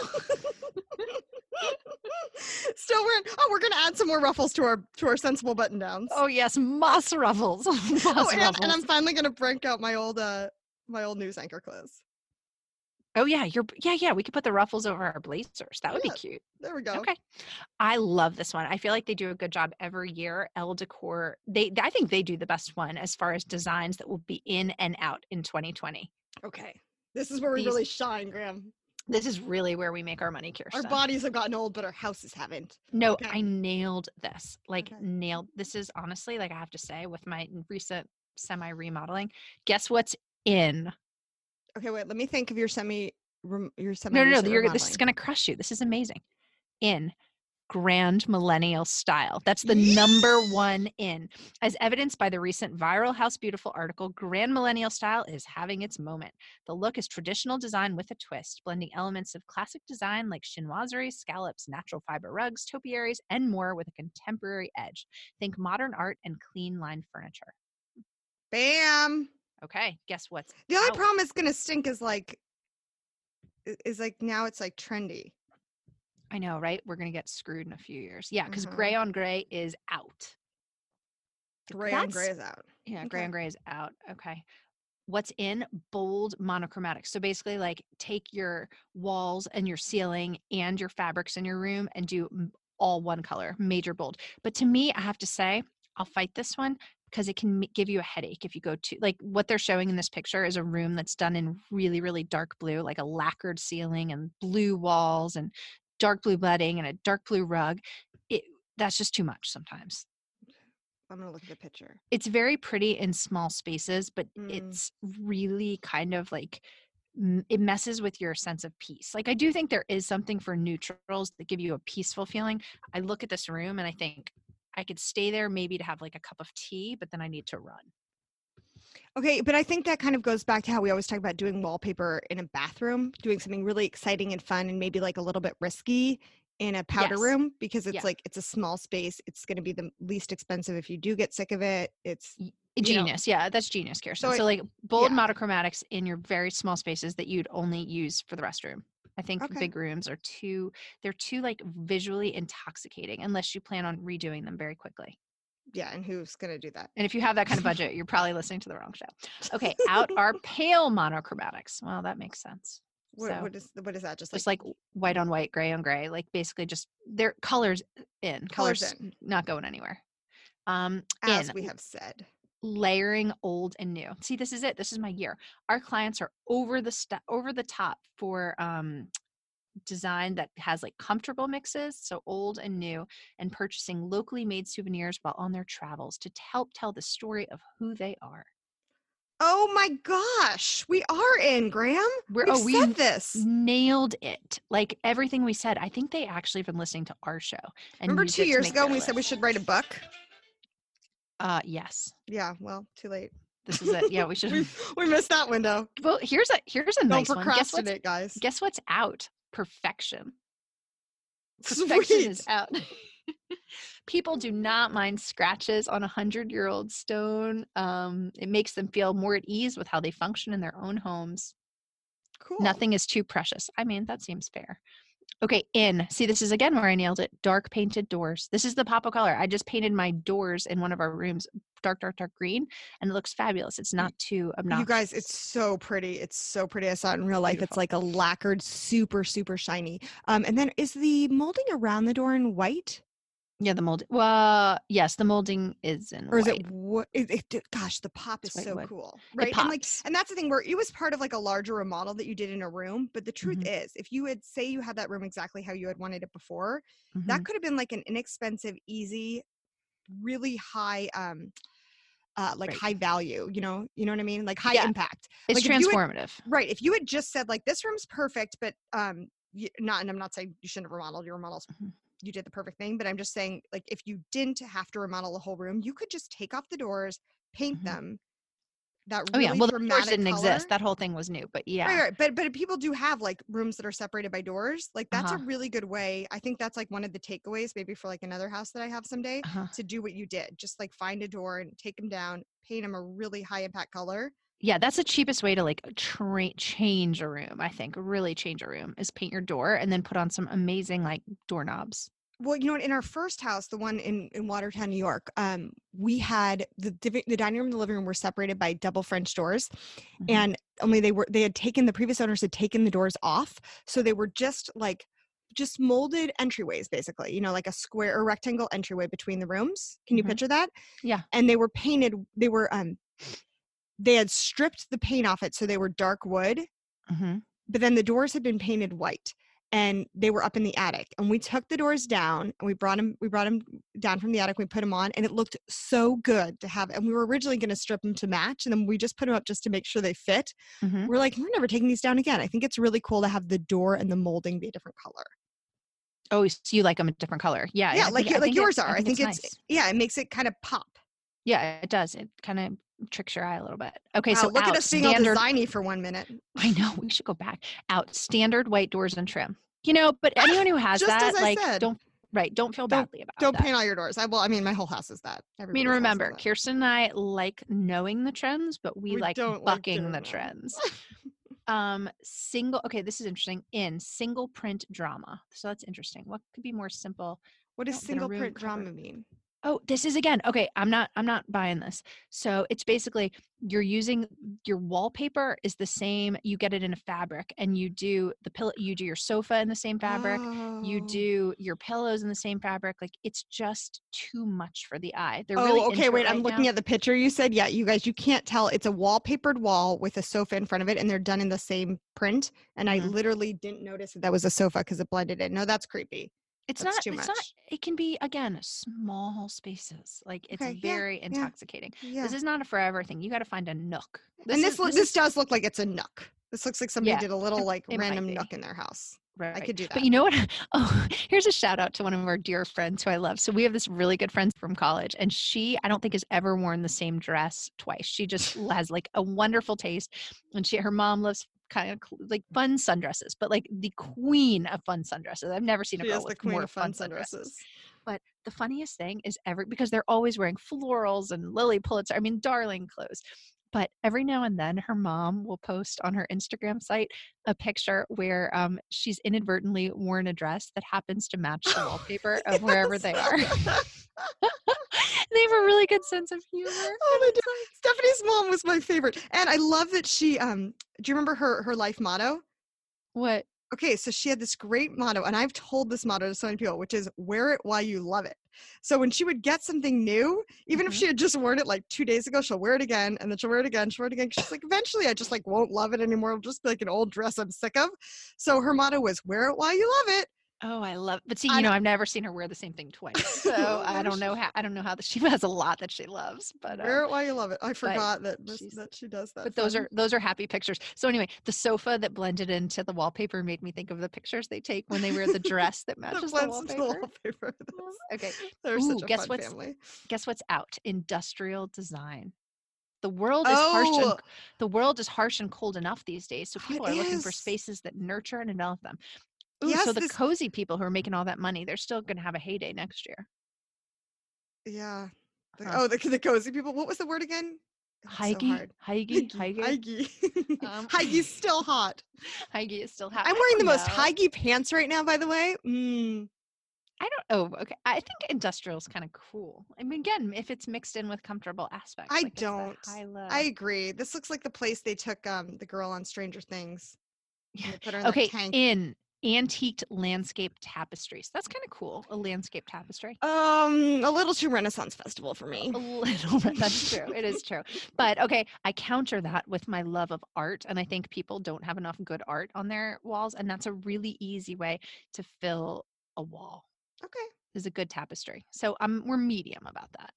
[SPEAKER 1] Still wearing. Oh, we're going to add some more ruffles to our to our sensible button downs.
[SPEAKER 2] oh yes, moss ruffles. moss
[SPEAKER 1] Oh, and,
[SPEAKER 2] ruffles.
[SPEAKER 1] and I'm finally going to break out my old uh my old news anchor clothes.
[SPEAKER 2] Oh yeah, you're yeah yeah. We could put the ruffles over our blazers. That would
[SPEAKER 1] Yeah.
[SPEAKER 2] be cute.
[SPEAKER 1] There we go.
[SPEAKER 2] Okay. I love this one. I feel like they do a good job every year. Elle Decor, they I think they do the best one as far as designs that will be in and out in 2020.
[SPEAKER 1] Okay. This is where we
[SPEAKER 2] These-
[SPEAKER 1] really shine, Graham.
[SPEAKER 2] This is really where we make our money, Kirsten.
[SPEAKER 1] Our bodies have gotten old, but our houses haven't.
[SPEAKER 2] No,
[SPEAKER 1] Okay.
[SPEAKER 2] I nailed this. Like
[SPEAKER 1] Okay.
[SPEAKER 2] nailed. This is honestly like I have to say with my recent semi remodeling. Guess what's in?
[SPEAKER 1] Okay, wait. Let me think of your semi. Your semi.
[SPEAKER 2] No, no, no. You're, this is going to crush you. This is amazing. In grand millennial style. That's the number one in. As evidenced by the recent viral House Beautiful article, grand millennial style is having its moment. The look is traditional design with a twist, blending elements of classic design like chinoiserie, scallops, natural fiber rugs, topiaries, and more with a contemporary edge. Think modern art and clean line furniture.
[SPEAKER 1] Bam.
[SPEAKER 2] Okay, guess what's
[SPEAKER 1] The only
[SPEAKER 2] out?
[SPEAKER 1] problem is going to stink is like. Is like now it's like trendy.
[SPEAKER 2] I know, right? We're going to get screwed in a few years. Yeah, because
[SPEAKER 1] Mhm.
[SPEAKER 2] gray on gray is out.
[SPEAKER 1] Gray on gray is out.
[SPEAKER 2] Yeah, gray
[SPEAKER 1] Okay.
[SPEAKER 2] on gray is out. Okay. What's in bold monochromatic? So basically, like take your walls and your ceiling and your fabrics in your room and do all one color, major bold. But to me, I have to say, I'll fight this one because it can give you a headache if you go to like what they're showing in this picture is a room that's done in really, really dark blue, like a lacquered ceiling and blue walls and dark blue bedding and a dark blue rug. It that's just too much sometimes
[SPEAKER 1] I'm gonna look at the picture.
[SPEAKER 2] it's very pretty in small spaces, but
[SPEAKER 1] Mm.
[SPEAKER 2] it's really kind of like it messes with your sense of peace. Like I do think there is something for neutrals that give you a peaceful feeling. I look at this room and I think I could stay there maybe to have like a cup of tea, but then I need to run.
[SPEAKER 1] Okay, but I think that kind of goes back to how we always talk about doing wallpaper in a bathroom, doing something really exciting and fun and maybe like a little bit risky in a powder
[SPEAKER 2] Yes.
[SPEAKER 1] room because it's
[SPEAKER 2] Yeah.
[SPEAKER 1] like it's a small space. It's going to be the least expensive if you do get sick of it. It's you know,
[SPEAKER 2] Genius. Yeah, that's genius, Kirsten.
[SPEAKER 1] So
[SPEAKER 2] So,
[SPEAKER 1] it-
[SPEAKER 2] like bold
[SPEAKER 1] yeah.
[SPEAKER 2] monochromatics in your very small spaces that you'd only use for the restroom. I think
[SPEAKER 1] Okay.
[SPEAKER 2] big rooms are too they're too like visually intoxicating unless you plan on redoing them very quickly.
[SPEAKER 1] yeah, and who's gonna do that?
[SPEAKER 2] And if you have that kind of budget, you're probably listening to the wrong show. Okay, out are pale monochromatics. Well, that makes sense.
[SPEAKER 1] What,
[SPEAKER 2] So,
[SPEAKER 1] what is what is that? Just
[SPEAKER 2] just
[SPEAKER 1] like
[SPEAKER 2] like white on white, gray on gray, like basically just their colors in,
[SPEAKER 1] colors
[SPEAKER 2] colors
[SPEAKER 1] in,
[SPEAKER 2] not going anywhere. Um,
[SPEAKER 1] as
[SPEAKER 2] in
[SPEAKER 1] we have said.
[SPEAKER 2] Layering old and new. See, this is it. This is my year. Our clients are over the st- over the top for um design that has like comfortable mixes, so old and new, and purchasing locally made souvenirs while on their travels to t- help tell the story of who they are.
[SPEAKER 1] Oh my gosh, we are in Graham.
[SPEAKER 2] We're
[SPEAKER 1] We've
[SPEAKER 2] oh we
[SPEAKER 1] said this.
[SPEAKER 2] nailed it. Like everything we said. I think they actually have been listening to our show. And
[SPEAKER 1] Remember two years ago when we said we should write a book?
[SPEAKER 2] Uh yes.
[SPEAKER 1] Yeah, well, too late.
[SPEAKER 2] This is it. Yeah, we should
[SPEAKER 1] we, we missed that window.
[SPEAKER 2] Well, here's a here's a
[SPEAKER 1] Don't
[SPEAKER 2] nice one. Guess
[SPEAKER 1] procrastinate, guys.
[SPEAKER 2] Guess what's out? Perfection. Perfection is out. People do not mind scratches on a hundred year old stone. Um, it makes them feel more at ease with how they function in their own homes.
[SPEAKER 1] Cool.
[SPEAKER 2] Nothing is too precious. I mean, that seems fair. Okay, in. See, this is again where I nailed it. Dark painted doors. This is the pop of color. I just painted my doors in one of our rooms dark, dark, dark green, and it looks fabulous. It's not too obnoxious.
[SPEAKER 1] You guys, it's so pretty. It's so pretty. I saw it in real life. It's like a lacquered, super, super shiny. Um, and then is the molding around the door in white,
[SPEAKER 2] yeah, the mold. Well, yes, the molding is in
[SPEAKER 1] or is
[SPEAKER 2] white.
[SPEAKER 1] it what? It, it, gosh, the pop is so
[SPEAKER 2] wood.
[SPEAKER 1] cool, right? And like, and that's the thing where it was part of like a larger remodel that you did in a room. But the truth
[SPEAKER 2] Mhm.
[SPEAKER 1] is, if you had say you had that room exactly how you had wanted it before,
[SPEAKER 2] Mhm.
[SPEAKER 1] that could have been like an inexpensive, easy, really high, um, uh, like
[SPEAKER 2] Right.
[SPEAKER 1] high value. You know, you know what I mean? Like high
[SPEAKER 2] Yeah.
[SPEAKER 1] impact.
[SPEAKER 2] it's
[SPEAKER 1] like, if had-
[SPEAKER 2] transformative.
[SPEAKER 1] Right. If you had just said like this room's perfect, but um y- not and I'm not saying you shouldn't have remodeled your remodels. You did the perfect thing, but I'm just saying like if you didn't have to remodel the whole room, you could just take off the doors, paint
[SPEAKER 2] Mhm.
[SPEAKER 1] them. That
[SPEAKER 2] Oh yeah, well the doors didn't
[SPEAKER 1] color.
[SPEAKER 2] exist. That whole thing was new, but yeah,
[SPEAKER 1] Right, right. But but people do have like rooms that are separated by doors. Like that's
[SPEAKER 2] Uh-huh.
[SPEAKER 1] a really good way. I think that's like one of the takeaways, maybe for like another house that I have someday,
[SPEAKER 2] uh-huh.
[SPEAKER 1] to do what you did. Just like find a door and take them down, paint them a really high impact color.
[SPEAKER 2] Yeah. That's the cheapest way to like tra- change a room. I think really change a room is paint your door and then put on some amazing like doorknobs.
[SPEAKER 1] well you know in our first house the one in in watertown new york um we had the the dining room and the living room were separated by double french doors
[SPEAKER 2] Mhm.
[SPEAKER 1] and only they were they had taken the previous owners had taken the doors off so they were just like just molded entryways basically you know like a square or rectangle entryway between the rooms can you
[SPEAKER 2] Mhm.
[SPEAKER 1] picture that
[SPEAKER 2] Yeah.
[SPEAKER 1] and they were painted they were um they had stripped the paint off it so they were dark wood
[SPEAKER 2] Mhm.
[SPEAKER 1] but then the doors had been painted white and they were up in the attic and we took the doors down and we brought them we brought them down from the attic we put them on and it looked so good to have and we were originally going to strip them to match and then we just put them up just to make sure they fit
[SPEAKER 2] Mhm.
[SPEAKER 1] we're like we're never taking these down again i think it's really cool to have the door and the molding be a different color
[SPEAKER 2] Oh, so you like them a different color? Yeah.
[SPEAKER 1] yeah
[SPEAKER 2] I
[SPEAKER 1] like
[SPEAKER 2] think-
[SPEAKER 1] like
[SPEAKER 2] think
[SPEAKER 1] yours are i think, it's,
[SPEAKER 2] nice.
[SPEAKER 1] yeah it makes it kind of pop
[SPEAKER 2] Yeah, it does. It kind of tricks your eye a little bit. Okay,
[SPEAKER 1] wow,
[SPEAKER 2] so
[SPEAKER 1] look at
[SPEAKER 2] out,
[SPEAKER 1] us being all
[SPEAKER 2] standard
[SPEAKER 1] designy for one minute
[SPEAKER 2] I know we should go back. Out standard white doors and trim. You know, but anyone who has that, like,
[SPEAKER 1] said.
[SPEAKER 2] don't right, don't feel
[SPEAKER 1] Don't-
[SPEAKER 2] badly about it.
[SPEAKER 1] don't
[SPEAKER 2] that.
[SPEAKER 1] paint all your doors i well i mean my whole house is that
[SPEAKER 2] I mean,
[SPEAKER 1] Everybody's house is
[SPEAKER 2] remember. Kirsten and I like knowing the trends, but we,
[SPEAKER 1] We
[SPEAKER 2] like
[SPEAKER 1] like
[SPEAKER 2] bucking
[SPEAKER 1] doing
[SPEAKER 2] the trends. um, single. Okay, this is interesting. In single print drama, so that's interesting. What could be more simple?
[SPEAKER 1] what does
[SPEAKER 2] a
[SPEAKER 1] single print
[SPEAKER 2] cover.
[SPEAKER 1] drama mean
[SPEAKER 2] Oh, this is again. Okay, I'm not I'm not buying this. So it's basically you're using your wallpaper is the same. You get it in a fabric and you do the pillow you do your sofa in the same fabric. You
[SPEAKER 1] Oh.
[SPEAKER 2] do your pillows in the same fabric. Like it's just too much for the eye. They're
[SPEAKER 1] oh,
[SPEAKER 2] really
[SPEAKER 1] okay. Wait, I'm
[SPEAKER 2] right
[SPEAKER 1] looking at the picture you said. Yeah, you guys, you can't tell. It's a wallpapered wall with a sofa in front of it, and they're done in the same print. And I
[SPEAKER 2] Mhm.
[SPEAKER 1] literally didn't notice that that was a sofa because it blended in. No, that's creepy.
[SPEAKER 2] It's
[SPEAKER 1] that's
[SPEAKER 2] not
[SPEAKER 1] too
[SPEAKER 2] it's not it can be again small spaces. Like it's
[SPEAKER 1] Okay, yeah,
[SPEAKER 2] very intoxicating.
[SPEAKER 1] Yeah.
[SPEAKER 2] This is not a forever thing. You got to find a nook.
[SPEAKER 1] and this
[SPEAKER 2] is-
[SPEAKER 1] lo- this,
[SPEAKER 2] is-
[SPEAKER 1] does look like it's a nook. This looks like somebody
[SPEAKER 2] Yeah,
[SPEAKER 1] did a little like random nook in their house.
[SPEAKER 2] Right.
[SPEAKER 1] I could do that.
[SPEAKER 2] But you know what? Oh, here's a shout out to one of our dear friends who I love. So we have this really good friend from college, and she, I don't think, has ever worn the same dress twice. She just has like a wonderful taste, and she, her mom loves kind of like fun sundresses, but like the queen of fun sundresses. I've never seen a
[SPEAKER 1] She
[SPEAKER 2] girl with more
[SPEAKER 1] of fun
[SPEAKER 2] sundresses.
[SPEAKER 1] sundresses.
[SPEAKER 2] But the funniest thing is every because they're always wearing florals and Lilly Pulitzer. I mean, darling clothes. But every now and then, her mom will post on her Instagram site a picture where um, she's inadvertently worn a dress that happens to match the wallpaper of wherever they are. they have a really good sense of humor.
[SPEAKER 1] Oh. Stephanie's mom was my favorite, and I love that she. Um, do you remember her her life motto?
[SPEAKER 2] What?
[SPEAKER 1] Okay, so she had this great motto, and I've told this motto to so many people, which is "Wear it while you love it." So when she would get something new, even
[SPEAKER 2] Mhm.
[SPEAKER 1] if she had just worn it like two days ago, she'll wear it again, and then she'll wear it again. She'll wear it again. She's like, eventually, I just like won't love it anymore. It'll just be like an old dress I'm sick of. So her motto was "Wear it while you love it."
[SPEAKER 2] Oh, I love. But see, you know,
[SPEAKER 1] know.
[SPEAKER 2] I've never seen her wear the same thing twice, so I don't know how. I don't know how. The, she has a lot that she loves, but
[SPEAKER 1] Wear it while you love it. I forgot that this, that she does that.
[SPEAKER 2] but those are those are happy pictures. So anyway, the sofa that blended into the wallpaper made me think of the pictures they take when they wear the dress that
[SPEAKER 1] that
[SPEAKER 2] matches the
[SPEAKER 1] blends into
[SPEAKER 2] wallpaper.
[SPEAKER 1] wallpaper.
[SPEAKER 2] Okay,
[SPEAKER 1] They're
[SPEAKER 2] Ooh,
[SPEAKER 1] such a
[SPEAKER 2] guess
[SPEAKER 1] fun
[SPEAKER 2] what's-
[SPEAKER 1] family.
[SPEAKER 2] guess what's out? Industrial design. The world is harsh. And,
[SPEAKER 1] Oh,
[SPEAKER 2] the world is harsh and cold enough these days, so
[SPEAKER 1] Oh, it
[SPEAKER 2] people are looking for spaces that nurture and envelop them. Ooh,
[SPEAKER 1] Yes,
[SPEAKER 2] so the
[SPEAKER 1] this-
[SPEAKER 2] cozy people who are making all that money, they're still going to have a heyday next year.
[SPEAKER 1] yeah.
[SPEAKER 2] Huh.
[SPEAKER 1] Oh, the, the cozy people. What was the word again? God, it's so hygge.
[SPEAKER 2] hygge, hygge,
[SPEAKER 1] hygge.
[SPEAKER 2] Um,
[SPEAKER 1] hygge's still hot.
[SPEAKER 2] hygge is still hot.
[SPEAKER 1] I'm wearing the most
[SPEAKER 2] know.
[SPEAKER 1] hygge pants right now, by the way. Mm.
[SPEAKER 2] I don't. Oh, okay. I think industrial is kind of cool. I mean, again, if it's mixed in with comfortable aspects.
[SPEAKER 1] I
[SPEAKER 2] like
[SPEAKER 1] don't. I agree. This looks like the place they took um the girl on Stranger Things.
[SPEAKER 2] Yeah.
[SPEAKER 1] Put her in
[SPEAKER 2] okay.
[SPEAKER 1] tank.
[SPEAKER 2] In antiqued landscape tapestries. That's kind of cool. A landscape tapestry.
[SPEAKER 1] Um, a little too Renaissance festival for me.
[SPEAKER 2] A little bit. That's true. It is true. But okay, I counter that with my love of art. And I think people don't have enough good art on their walls. And that's a really easy way to fill a wall.
[SPEAKER 1] Okay.
[SPEAKER 2] Is a good tapestry. So um, we're medium about that.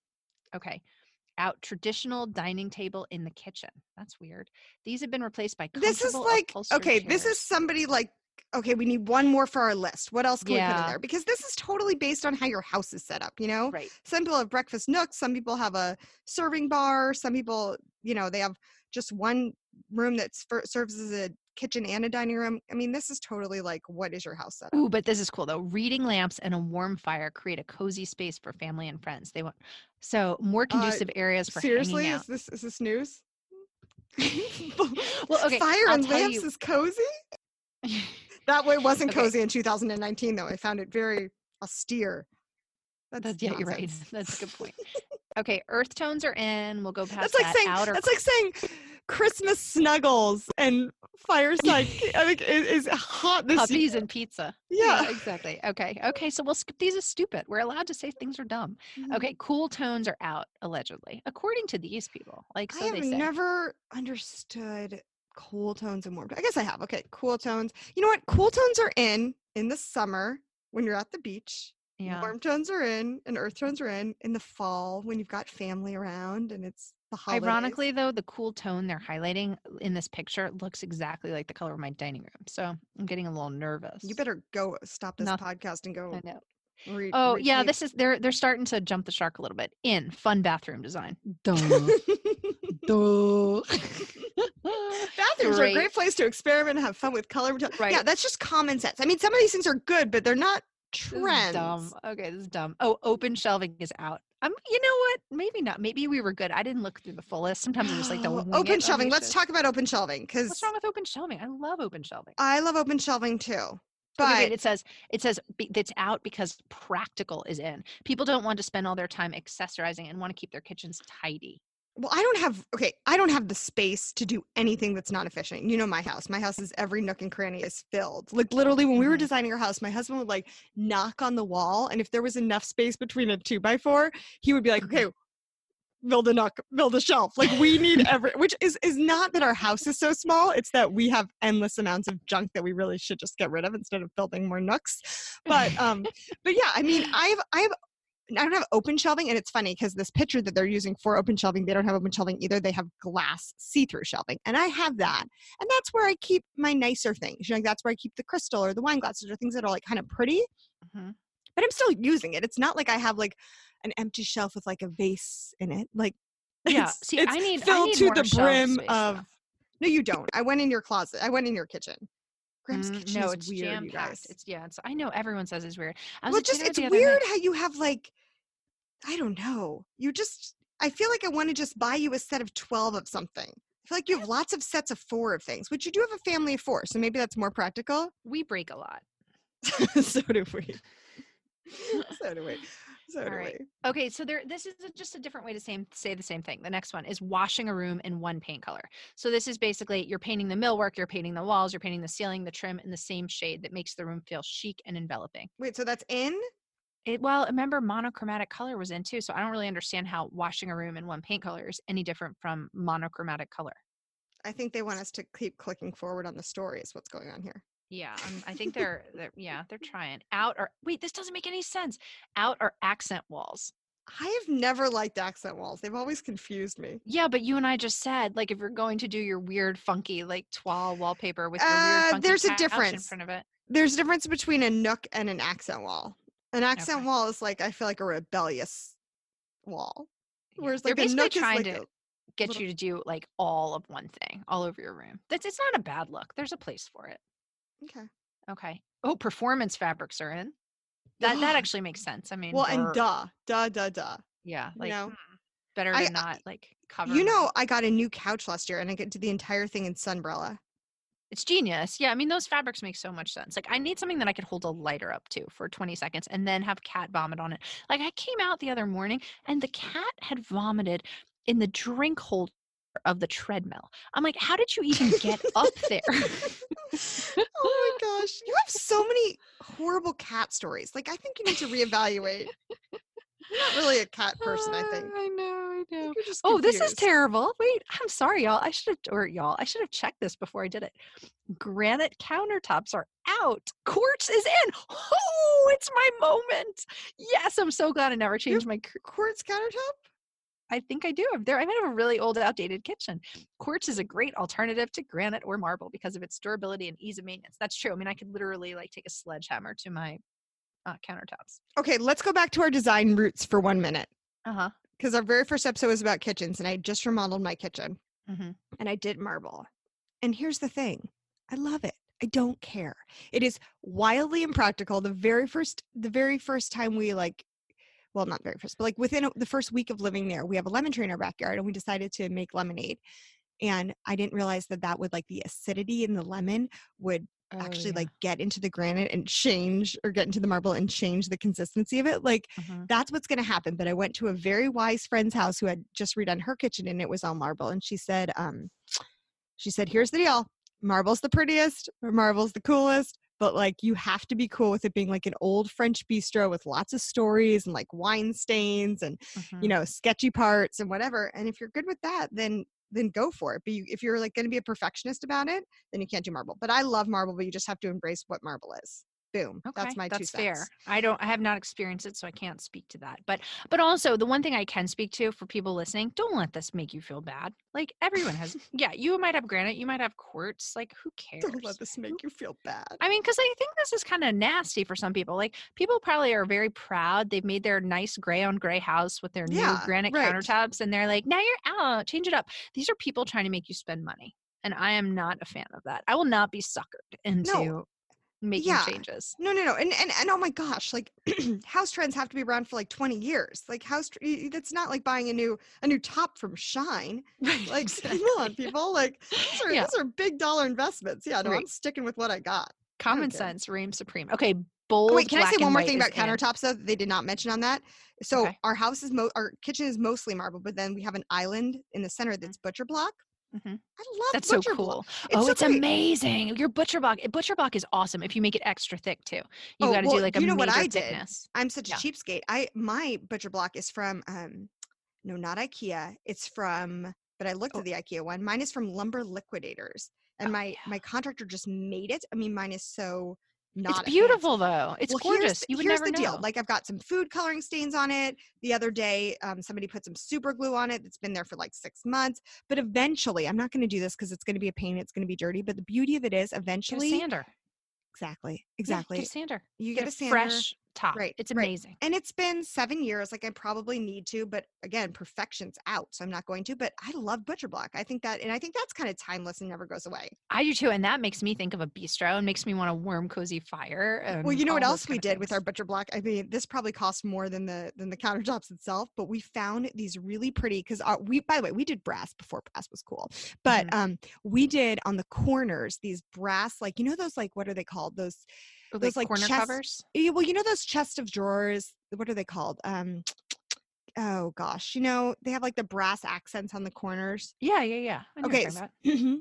[SPEAKER 2] Okay. Out traditional dining table in the kitchen. That's weird. These have been replaced by
[SPEAKER 1] This is like okay, this is somebody like okay, we need one more for our list. What else can we put in there? Because this is totally based on how your house is set up, you know?
[SPEAKER 2] right.
[SPEAKER 1] Some people have breakfast nooks, some people have a serving bar, some people, you know, they have just one room that serves as a kitchen and a dining room. I mean, this is totally like what is your house set up?
[SPEAKER 2] Ooh, but this is cool though. Reading lamps and a warm fire create a cozy space for family and friends. They want so more
[SPEAKER 1] Uh,
[SPEAKER 2] conducive areas for
[SPEAKER 1] Seriously, is this is this news?
[SPEAKER 2] well, okay.
[SPEAKER 1] Fire
[SPEAKER 2] I'll
[SPEAKER 1] and lamps
[SPEAKER 2] you-
[SPEAKER 1] is cozy? That way wasn't
[SPEAKER 2] Okay.
[SPEAKER 1] cozy in 2019 though. I found it very austere. That's,
[SPEAKER 2] That's, yeah, you're right. That's a good point. Okay, earth tones are in. We'll go past
[SPEAKER 1] That's like
[SPEAKER 2] that.
[SPEAKER 1] saying
[SPEAKER 2] outer
[SPEAKER 1] that's like saying Christmas snuggles and fireside. I think is, is hot this
[SPEAKER 2] puppies
[SPEAKER 1] year.
[SPEAKER 2] and pizza.
[SPEAKER 1] Yeah.
[SPEAKER 2] exactly. Okay. Okay. So we'll skip these as stupid. We're allowed to say things are dumb.
[SPEAKER 1] Mhm.
[SPEAKER 2] Okay. Cool tones are out, allegedly, according to these people. Like, so
[SPEAKER 1] I have never understood cool tones and warm. I guess I have. Okay, cool tones. You know what? Cool tones are in in the summer when you're at the beach.
[SPEAKER 2] yeah.
[SPEAKER 1] Warm tones are in, and earth tones are in in the fall when you've got family around and it's the holidays.
[SPEAKER 2] Ironically, though, the cool tone they're highlighting uh, in this picture looks exactly like the color of my dining room. So I'm getting a little nervous.
[SPEAKER 1] you better go stop this podcast and go Read.
[SPEAKER 2] Oh yeah, this is they're they're starting to jump the shark a little bit. In fun bathroom design. Duh. Duh.
[SPEAKER 1] Bathrooms are a
[SPEAKER 2] Great.
[SPEAKER 1] great place to experiment and have fun with color.
[SPEAKER 2] Right.
[SPEAKER 1] Yeah, that's just common sense. I mean, some of these things are good, but they're not trends.
[SPEAKER 2] dumb. Okay, this is dumb. Oh, open shelving is out. Um, you know what? Maybe not. Maybe we were good. I didn't look through the full list. Sometimes I'm just like
[SPEAKER 1] Oh, open shelving. Let's talk about open shelving because
[SPEAKER 2] What's wrong with open shelving? I love open shelving.
[SPEAKER 1] I love open shelving too. But
[SPEAKER 2] Okay, it says it says it's out because practical is in. People don't want to spend all their time accessorizing and want to keep their kitchens tidy.
[SPEAKER 1] well, I don't have okay. I don't have the space to do anything that's not efficient. You know my house. My house is every nook and cranny is filled. Like literally, when we were
[SPEAKER 2] Mhm.
[SPEAKER 1] designing our house, my husband would like knock on the wall, and if there was enough space between a two by four, he would be like,
[SPEAKER 2] Mhm.
[SPEAKER 1] "Okay, build a nook, build a shelf." Like we need every, which is is not that our house is so small. It's that we have endless amounts of junk that we really should just get rid of instead of building more nooks. But um, but yeah, I mean, I have I have I don't have open shelving, and it's funny because this picture that they're using for open shelving, they don't have open shelving either. They have glass see-through shelving, and I have that, and that's where I keep my nicer things. You know, like that's where I keep the crystal or the wine glasses or things that are like kind of pretty.
[SPEAKER 2] Mhm.
[SPEAKER 1] But I'm still using it. It's not like I have like an empty shelf with like a vase in it. Like
[SPEAKER 2] Yeah.
[SPEAKER 1] it's-
[SPEAKER 2] See,
[SPEAKER 1] it's
[SPEAKER 2] I need I
[SPEAKER 1] filled
[SPEAKER 2] need
[SPEAKER 1] to the brim
[SPEAKER 2] space,
[SPEAKER 1] of.
[SPEAKER 2] though.
[SPEAKER 1] No, you don't. I went in your closet. I went in your kitchen. Graham's
[SPEAKER 2] Mm,
[SPEAKER 1] kitchen
[SPEAKER 2] no,
[SPEAKER 1] is
[SPEAKER 2] it's
[SPEAKER 1] weird,
[SPEAKER 2] jam
[SPEAKER 1] you
[SPEAKER 2] packed.
[SPEAKER 1] guys.
[SPEAKER 2] It's yeah. It's I know everyone says it's weird. I
[SPEAKER 1] well, just it's weird how you have like, I don't know. You just, I feel like I want to just buy you a set of twelve of something. I feel like you have lots of sets of four of things, which you do have a family of four, so maybe that's more practical.
[SPEAKER 2] We break a lot.
[SPEAKER 1] so do we. so do we. So do
[SPEAKER 2] All right. Okay, so there this is a- just a different way to same, say the same thing. The next one is washing a room in one paint color. So this is basically you're painting the millwork, you're painting the walls, you're painting the ceiling, the trim in the same shade that makes the room feel chic and enveloping.
[SPEAKER 1] Wait, so that's in?
[SPEAKER 2] It well, remember monochromatic color was in too, so I don't really understand how washing a room in one paint color is any different from monochromatic color.
[SPEAKER 1] I think they want us to keep clicking forward on the story. Is what's going on here.
[SPEAKER 2] Yeah, um, I think they're, they're yeah, they're trying. Out or wait, this doesn't make any sense. Out or accent walls.
[SPEAKER 1] I have never liked accent walls. They've always confused me.
[SPEAKER 2] Yeah, but you and I just said like if you're going to do your weird funky like toile wallpaper with your
[SPEAKER 1] Uh,
[SPEAKER 2] weird funky
[SPEAKER 1] there's a
[SPEAKER 2] couch in
[SPEAKER 1] difference.
[SPEAKER 2] front of it.
[SPEAKER 1] There's a difference between a nook and an accent wall. An accent
[SPEAKER 2] Okay.
[SPEAKER 1] wall is like I feel like a rebellious wall.
[SPEAKER 2] Yeah,
[SPEAKER 1] Whereas
[SPEAKER 2] they're
[SPEAKER 1] like a
[SPEAKER 2] basically
[SPEAKER 1] nook is
[SPEAKER 2] trying
[SPEAKER 1] like
[SPEAKER 2] to get
[SPEAKER 1] little-
[SPEAKER 2] you to do like all of one thing all over your room. That's it's not a bad look. There's a place for it.
[SPEAKER 1] Okay.
[SPEAKER 2] Okay. Oh, performance fabrics are in. That that actually makes sense. I mean,
[SPEAKER 1] well, and
[SPEAKER 2] duh.
[SPEAKER 1] duh, duh, duh,
[SPEAKER 2] yeah,
[SPEAKER 1] you know,
[SPEAKER 2] hmm, better
[SPEAKER 1] I-
[SPEAKER 2] not like cover.
[SPEAKER 1] You know, I got a new couch last year, and I did the entire thing in Sunbrella.
[SPEAKER 2] It's genius. Yeah, I mean those fabrics make so much sense. Like I need something that I could hold a lighter up to for 20 seconds and then have cat vomit on it. Like I came out the other morning and the cat had vomited in the drink holder of the treadmill. I'm like, how did you even get up there?
[SPEAKER 1] oh my gosh, you have so many horrible cat stories. Like I think you need to reevaluate. You're not really a cat person, I think.
[SPEAKER 2] I know, I know.
[SPEAKER 1] think you're just
[SPEAKER 2] Oh, this is terrible. Wait, I'm sorry, y'all. I should have, or y'all, I should have checked this before I did it. Granite countertops are out. Quartz is in. Oh, it's my moment. Yes, I'm so glad I never changed my.
[SPEAKER 1] Quartz countertop?
[SPEAKER 2] I think I do. There, I might have a really old, outdated kitchen. Quartz is a great alternative to granite or marble because of its durability and ease of maintenance. That's true. I mean, I could literally like take a sledgehammer to my uh, countertops.
[SPEAKER 1] Okay, let's go back to our design roots for one minute.
[SPEAKER 2] Uh huh.
[SPEAKER 1] Because our very first episode was about kitchens, and I just remodeled my kitchen
[SPEAKER 2] hmm
[SPEAKER 1] and I did marble. And here's the thing I love it. I don't care. It is wildly impractical. The very first, the very first time we like, well, not very first, but like within the first week of living there, we have a lemon tree in our backyard, and we decided to make lemonade. And I didn't realize that that would like the acidity in the lemon would actually like get into the granite and change or get into the marble and change the consistency of it. Like
[SPEAKER 2] Mhm.
[SPEAKER 1] that's what's going to happen. But I went to a very wise friend's house who had just redone her kitchen and it was all marble. And she said, um, she said, here's the deal. Marble's the prettiest, marble's the coolest, but like you have to be cool with it being like an old French bistro with lots of stories and like wine stains and
[SPEAKER 2] Mhm.
[SPEAKER 1] you know sketchy parts and whatever. And if you're good with that, then then go for it. But you, if you're like going to be a perfectionist about it, then you can't do marble. But I love marble, but you just have to embrace what marble is. Boom.
[SPEAKER 2] Okay,
[SPEAKER 1] That's my two
[SPEAKER 2] that's
[SPEAKER 1] cents.
[SPEAKER 2] fair. I don't. I have not experienced it, so I can't speak to that. But but also the one thing I can speak to for people listening: don't let this make you feel bad. Like everyone has. yeah, you might have granite, you might have quartz. Like who cares?
[SPEAKER 1] Don't let this make you feel bad.
[SPEAKER 2] I mean, because I think this is kind of nasty for some people. Like people probably are very proud. They've made their nice gray on gray house with their
[SPEAKER 1] Yeah,
[SPEAKER 2] new granite
[SPEAKER 1] right.
[SPEAKER 2] countertops, and they're like, now you're out, change it up. These are people trying to make you spend money, and I am not a fan of that. I will not be suckered into making
[SPEAKER 1] Yeah.
[SPEAKER 2] changes.
[SPEAKER 1] No, no, no. And, and and oh my gosh, like house trends have to be around for like 20 years. Like house tr- y- y- that's not like buying a new a new top from SHEIN.
[SPEAKER 2] Right.
[SPEAKER 1] Like come on, people. Like these are,
[SPEAKER 2] Yeah.
[SPEAKER 1] these are big dollar investments. Yeah, no, I'm sticking with what I got.
[SPEAKER 2] Common
[SPEAKER 1] care.
[SPEAKER 2] sense reigns supreme. Uh, okay, oh, bold.
[SPEAKER 1] Oh, wait, can I say one more thing about
[SPEAKER 2] in.
[SPEAKER 1] countertops though that they did not mention on that? So
[SPEAKER 2] Okay.
[SPEAKER 1] our house is mo- our kitchen is mostly marble, but then we have an island in the center that's mm-hmm. butcher block.
[SPEAKER 2] Mhm.
[SPEAKER 1] I love
[SPEAKER 2] That's so cool.
[SPEAKER 1] block.
[SPEAKER 2] oh,
[SPEAKER 1] so
[SPEAKER 2] it's
[SPEAKER 1] great.
[SPEAKER 2] amazing. Your butcher block. Butcher block is awesome if you make it extra thick too. You
[SPEAKER 1] Oh,
[SPEAKER 2] got to
[SPEAKER 1] well,
[SPEAKER 2] do like a
[SPEAKER 1] you know what I did?
[SPEAKER 2] thickness.
[SPEAKER 1] I'm such
[SPEAKER 2] Yeah.
[SPEAKER 1] a cheapskate. I my butcher block is from um no, not IKEA. It's from but I looked
[SPEAKER 2] Oh.
[SPEAKER 1] at the IKEA one. Mine is from Lumber Liquidators. And
[SPEAKER 2] Oh,
[SPEAKER 1] my
[SPEAKER 2] yeah.
[SPEAKER 1] my contractor just made it. I mean, mine is so not
[SPEAKER 2] It's beautiful though. It's
[SPEAKER 1] Well,
[SPEAKER 2] gorgeous.
[SPEAKER 1] the-
[SPEAKER 2] you would
[SPEAKER 1] here's
[SPEAKER 2] never
[SPEAKER 1] the
[SPEAKER 2] know.
[SPEAKER 1] deal. Like I've got some food coloring stains on it. The other day, um, somebody put some super glue on it that's been there for like six months. But eventually, I'm not going to do this because it's going to be a pain. It's going to be dirty. But the beauty of it is, eventually,
[SPEAKER 2] sander.
[SPEAKER 1] exactly,
[SPEAKER 2] Yeah,
[SPEAKER 1] exactly,
[SPEAKER 2] get a sander.
[SPEAKER 1] you
[SPEAKER 2] Get,
[SPEAKER 1] get,
[SPEAKER 2] a
[SPEAKER 1] a sander.
[SPEAKER 2] fresh top.
[SPEAKER 1] Right,
[SPEAKER 2] It's
[SPEAKER 1] right.
[SPEAKER 2] amazing.
[SPEAKER 1] and it's been seven years like i probably need to but again perfection's out so i'm not going to but i love butcher block i think that and i think that's kind of timeless and never goes away
[SPEAKER 2] I do too, and that makes me think of a bistro and makes me want a warm, cozy fire.
[SPEAKER 1] well you know what else we did with our butcher block i mean this probably cost more than the than the countertops itself but we found these really pretty because we by the way we did brass before brass was cool but
[SPEAKER 2] Mhm.
[SPEAKER 1] um we did on the corners these brass like you know those like what are they called those Those,
[SPEAKER 2] like corner
[SPEAKER 1] chest-
[SPEAKER 2] covers.
[SPEAKER 1] Well you know those chest of drawers what are they called um oh gosh you know they have like the brass accents on the corners
[SPEAKER 2] Yeah, yeah, yeah.
[SPEAKER 1] Okay,
[SPEAKER 2] you're
[SPEAKER 1] s-
[SPEAKER 2] talking about.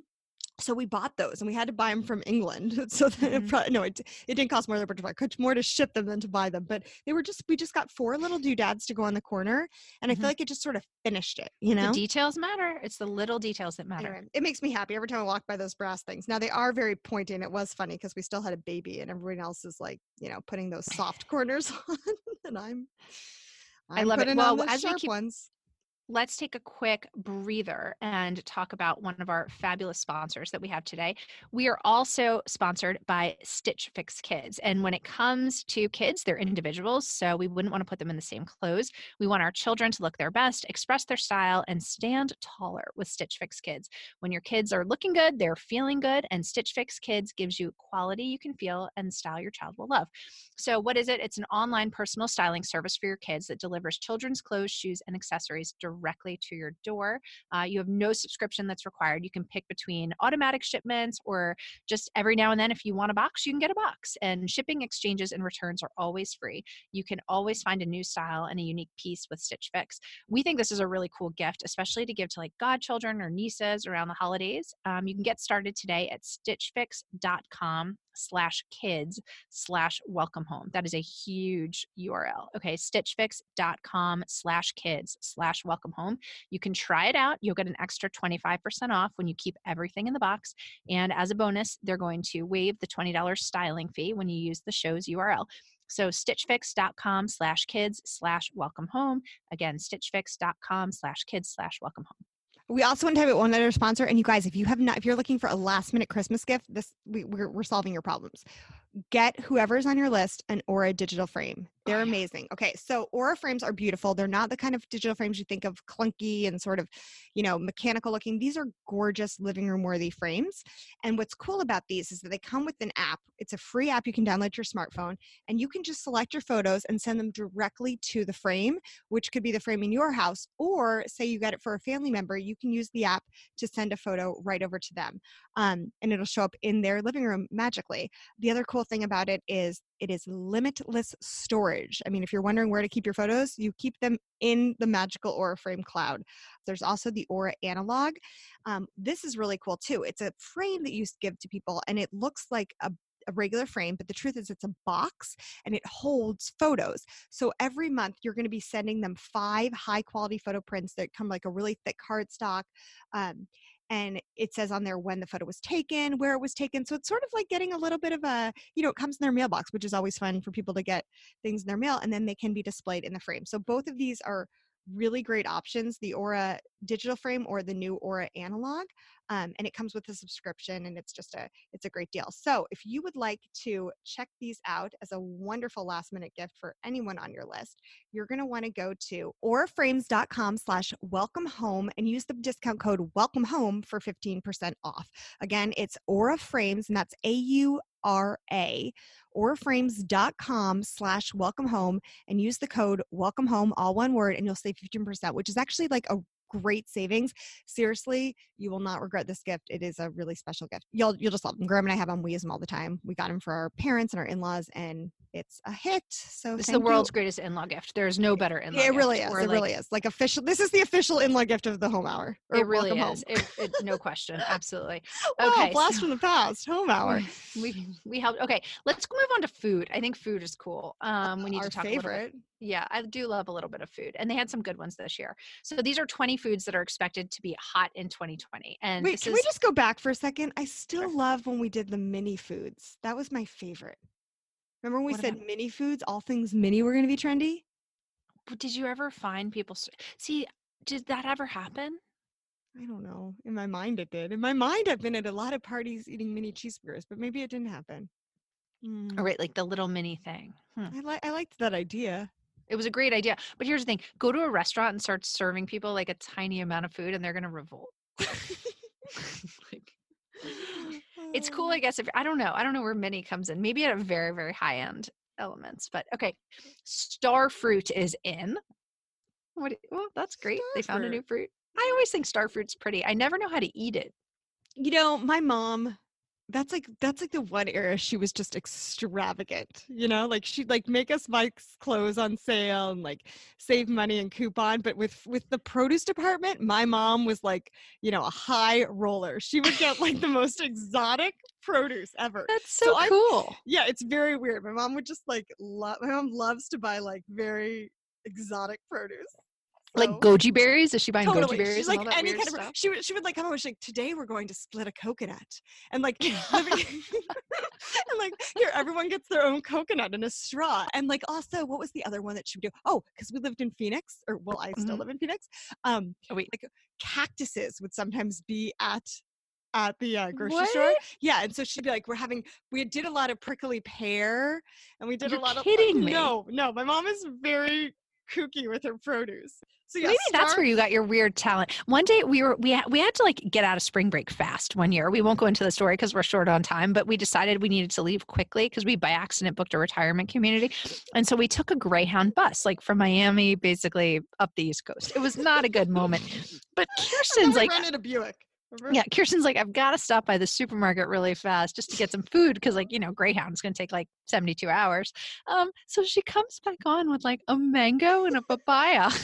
[SPEAKER 1] So we bought those and we had to buy them from england so that it probably, no it, it didn't cost more than it cost more to ship them than to buy them but they were just we just got four little doodads to go on the corner and i
[SPEAKER 2] Mhm.
[SPEAKER 1] feel like it just sort of finished it you know
[SPEAKER 2] The details matter. It's the little details that matter.
[SPEAKER 1] Anyway, it makes me happy every time I walk by those brass things. Now they are very pointy, and it was funny because we still had a baby, and everyone else is like, you know, putting those soft corners on, and I'm,
[SPEAKER 2] I
[SPEAKER 1] I'm
[SPEAKER 2] love it. Well, as we
[SPEAKER 1] sharp
[SPEAKER 2] keep-
[SPEAKER 1] ones.
[SPEAKER 2] Let's take a quick breather and talk about one of our fabulous sponsors that we have today. We are also sponsored by Stitch Fix Kids. And when it comes to kids, they're individuals, so we wouldn't want to put them in the same clothes. We want our children to look their best, express their style, and stand taller with Stitch Fix Kids. When your kids are looking good, they're feeling good, and Stitch Fix Kids gives you quality you can feel and style your child will love. So, what is it? It's an online personal styling service for your kids that delivers children's clothes, shoes, and accessories directly to your door. Uh, you have no subscription that's required. You can pick between automatic shipments or just every now and then, if you want a box, you can get a box. And shipping, exchanges, and returns are always free. You can always find a new style and a unique piece with Stitch Fix. We think this is a really cool gift, especially to give to like godchildren or nieces around the holidays. Um, you can get started today at stitchfix.com slash kids slash welcome home. That is a huge URL. Okay, stitchfix.com slash kids slash welcome home. You can try it out. You'll get an extra 25% off when you keep everything in the box. And as a bonus, they're going to waive the $20 styling fee when you use the show's URL. So stitchfix.com slash kids slash welcome home. Again, stitchfix.com slash kids slash welcome home.
[SPEAKER 1] We also want to have one other sponsor, and you guys, if you have not, if you're looking for a last minute Christmas gift, this we, we're we're solving your problems. Get whoever's on your list an Aura digital frame. They're
[SPEAKER 2] Oh,
[SPEAKER 1] amazing. Okay, so Aura frames are beautiful. They're not the kind of digital frames you think of clunky and sort of, you know, mechanical looking. These are gorgeous living room worthy frames. And what's cool about these is that they come with an app. It's a free app you can download to your smartphone, and you can just select your photos and send them directly to the frame, which could be the frame in your house, or say you get it for a family member, you can use the app to send a photo right over to them, um, and it'll show up in their living room magically. The other cool thing about it is it is limitless storage. I mean, if you're wondering where to keep your photos, you keep them in the magical Aura Frame cloud. There's also the Aura Analog. Um, this is really cool too. It's a frame that you give to people, and it looks like a a regular frame, but the truth is it's a box and it holds photos. So every month you're going to be sending them five high quality photo prints that come like a really thick cardstock. Um, and it says on there when the photo was taken, where it was taken. So it's sort of like getting a little bit of a, you know, it comes in their mailbox, which is always fun for people to get things in their mail, and then they can be displayed in the frame. So both of these are really great options the aura digital frame or the new aura analog um, and it comes with a subscription and it's just a it's a great deal. So if you would like to check these out as a wonderful last minute gift for anyone on your list you're going to want to go to auraframes.com slash welcome home and use the discount code welcome home for 15% off. Again it's aura frames and that's a-u-r-a auraframes.com slash welcome home and use the code welcome home all one word and you'll save 15% which is actually like a great savings seriously you will not regret this gift it is a really special gift you'll you'll just love them graham and i have them we use them all the time we got them for our parents and our in-laws and it's a hit so
[SPEAKER 2] This is the
[SPEAKER 1] thank you.
[SPEAKER 2] world's greatest in-law gift. There's no better in-law.
[SPEAKER 1] It
[SPEAKER 2] gift.
[SPEAKER 1] really is it
[SPEAKER 2] like,
[SPEAKER 1] really is like official this is the official in-law gift of the home hour
[SPEAKER 2] It really is. It, it, no question. Absolutely.
[SPEAKER 1] wow,
[SPEAKER 2] okay,
[SPEAKER 1] blast
[SPEAKER 2] so-
[SPEAKER 1] from the past home hour
[SPEAKER 2] We we helped. Okay, let's move on to food. I think food is cool. Um, we need
[SPEAKER 1] our
[SPEAKER 2] to talk a little bit
[SPEAKER 1] favorite
[SPEAKER 2] Yeah, I do love a little bit of food, and they had some good ones this year. So these are 20 foods that are expected to be hot in 2020. And
[SPEAKER 1] Wait, can
[SPEAKER 2] is,
[SPEAKER 1] we just go back for a second? I still
[SPEAKER 2] Sure.
[SPEAKER 1] love when we did the mini foods. That was my favorite. Remember when we
[SPEAKER 2] What
[SPEAKER 1] said
[SPEAKER 2] about-
[SPEAKER 1] mini foods, all things mini were going to be trendy?
[SPEAKER 2] did you ever find people? See, did that ever happen?
[SPEAKER 1] I don't know. In my mind, it did. In my mind, I've been at a lot of parties eating mini cheeseburgers, but maybe it didn't happen. Mm.
[SPEAKER 2] Oh, right, like the little mini thing. Hmm.
[SPEAKER 1] I like I liked that idea.
[SPEAKER 2] It was a great idea. But here's the thing go to a restaurant and start serving people like a tiny amount of food and they're going to revolt. like, it's cool, I guess. If I don't know, I don't know where mini comes in. Maybe at a very, very high end elements. But okay, star fruit is in. What? Well, that's great. They found a new fruit. I always think star fruit's pretty. I never know how to eat it.
[SPEAKER 1] You know, my mom that's like that's like the one era she was just extravagant you know like she'd like make us buy clothes on sale and like save money and coupon but with with the produce department my mom was like you know a high roller. She would get like the most exotic produce ever.
[SPEAKER 2] That's so, so cool.
[SPEAKER 1] I, yeah it's very weird. My mom would just like love my mom loves to buy like very exotic produce
[SPEAKER 2] like goji berries? Is she buying totally. goji berries?
[SPEAKER 1] She's
[SPEAKER 2] like
[SPEAKER 1] any kind
[SPEAKER 2] stuff?
[SPEAKER 1] of. She would. She would like come over. She's like, today we're going to split a coconut, and like, and like here, everyone gets their own coconut and a straw, and like also, what was the other one that she would do? Oh, because we lived in Phoenix, or well, I still mm-hmm. live in Phoenix. Um,
[SPEAKER 2] oh, wait,
[SPEAKER 1] like cactuses would sometimes be at at the uh, grocery what? store. Yeah, and so she'd be like, "We're having we did a lot of prickly pear, and we did
[SPEAKER 2] You're
[SPEAKER 1] a lot
[SPEAKER 2] kidding
[SPEAKER 1] of
[SPEAKER 2] me.
[SPEAKER 1] no, no. My mom is very kooky with her produce. So yeah,
[SPEAKER 2] maybe
[SPEAKER 1] start-
[SPEAKER 2] that's where you got your weird talent. One day we were we ha- we had to like get out of spring break fast one year. We won't go into the story because we're short on time, but we decided we needed to leave quickly because we by accident booked a retirement community, and so we took a Greyhound bus like from Miami basically up the East Coast. It was not a good moment, but Kirsten's like
[SPEAKER 1] rented a Buick.
[SPEAKER 2] Yeah, Kirsten's like, I've got to stop by the supermarket really fast just to get some food because, like, you know, Greyhound's going to take like 72 hours. Um, so she comes back on with like a mango and a papaya.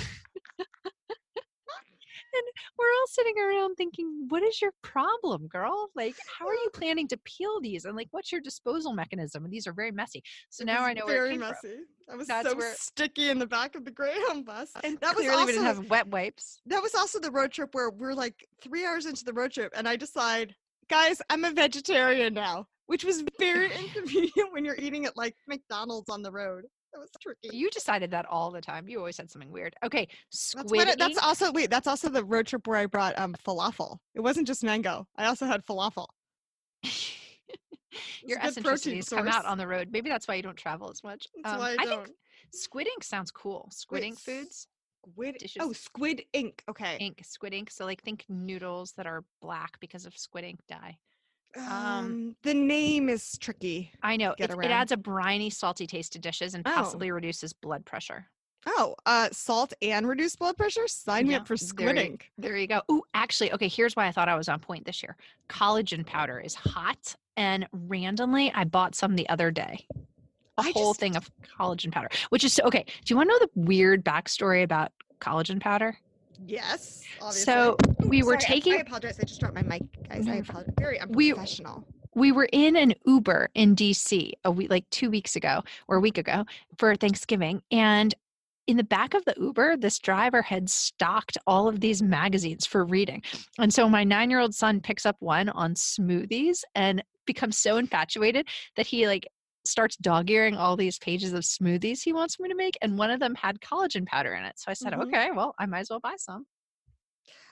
[SPEAKER 2] and we're all sitting around thinking, what is your problem, girl? Like, how are you planning to peel these? And like, what's your disposal mechanism? And these are very messy. So now I know
[SPEAKER 1] very messy.
[SPEAKER 2] From.
[SPEAKER 1] I was That's so where... sticky in the back of the Greyhound bus.
[SPEAKER 2] And that was also, we didn't have wet wipes.
[SPEAKER 1] That was also the road trip where we're like three hours into the road trip, and I decide, guys, I'm a vegetarian now, which was very inconvenient when you're eating at like McDonald's on the road. That was tricky.
[SPEAKER 2] You decided that all the time. You always said something weird. Okay, squid.
[SPEAKER 1] That's, it, that's also wait. That's also the road trip where I brought um falafel. It wasn't just mango. I also had falafel.
[SPEAKER 2] Your eccentricities come out on the road. Maybe that's why you don't travel as much.
[SPEAKER 1] That's um, why I, I
[SPEAKER 2] think squid ink sounds cool. Squid wait, ink foods.
[SPEAKER 1] Squid dishes. Oh, squid ink. Okay.
[SPEAKER 2] Ink, squid ink. So like think noodles that are black because of squid ink dye.
[SPEAKER 1] Um, um, the name is tricky.
[SPEAKER 2] I know. It, it, adds a briny, salty taste to dishes and oh. possibly reduces blood pressure.
[SPEAKER 1] Oh, uh, salt and reduced blood pressure? Sign yeah, me up for squid
[SPEAKER 2] there,
[SPEAKER 1] ink.
[SPEAKER 2] There you go. Oh, actually, okay, here's why I thought I was on point this year. Collagen powder is hot, and randomly, I bought some the other day. A I whole just, thing of collagen powder, which is so, okay. Do you want to know the weird backstory about collagen powder?
[SPEAKER 1] Yes.
[SPEAKER 2] Obviously. So we were
[SPEAKER 1] Sorry,
[SPEAKER 2] taking. I,
[SPEAKER 1] I, apologize. I just dropped my mic, guys. I apologize. Very unprofessional.
[SPEAKER 2] We, we were in an Uber in DC a week, like two weeks ago or a week ago for Thanksgiving, and in the back of the Uber, this driver had stocked all of these magazines for reading. And so my nine year old son picks up one on smoothies and becomes so infatuated that he like starts dog earing all these pages of smoothies he wants me to make, and one of them had collagen powder in it. So I said, mm-hmm. okay, well, I might as well buy some.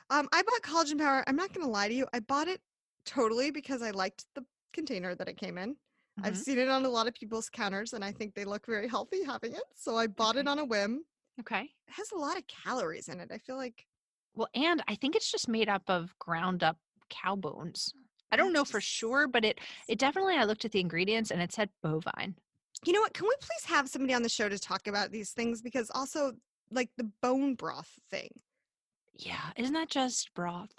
[SPEAKER 1] Um, I bought collagen powder. I'm not going to lie to you. I bought it totally because I liked the container that it came in. Mm-hmm. I've seen it on a lot of people's counters, and I think they look very healthy having it. So I bought okay. it on a whim.
[SPEAKER 2] Okay.
[SPEAKER 1] It has a lot of calories in it. I feel like.
[SPEAKER 2] Well, and I think it's just made up of ground up cow bones. I don't know for sure, but it it definitely I looked at the ingredients and it said bovine.
[SPEAKER 1] You know what? Can we please have somebody on the show to talk about these things because also like the bone broth thing.
[SPEAKER 2] Yeah, isn't that just broth?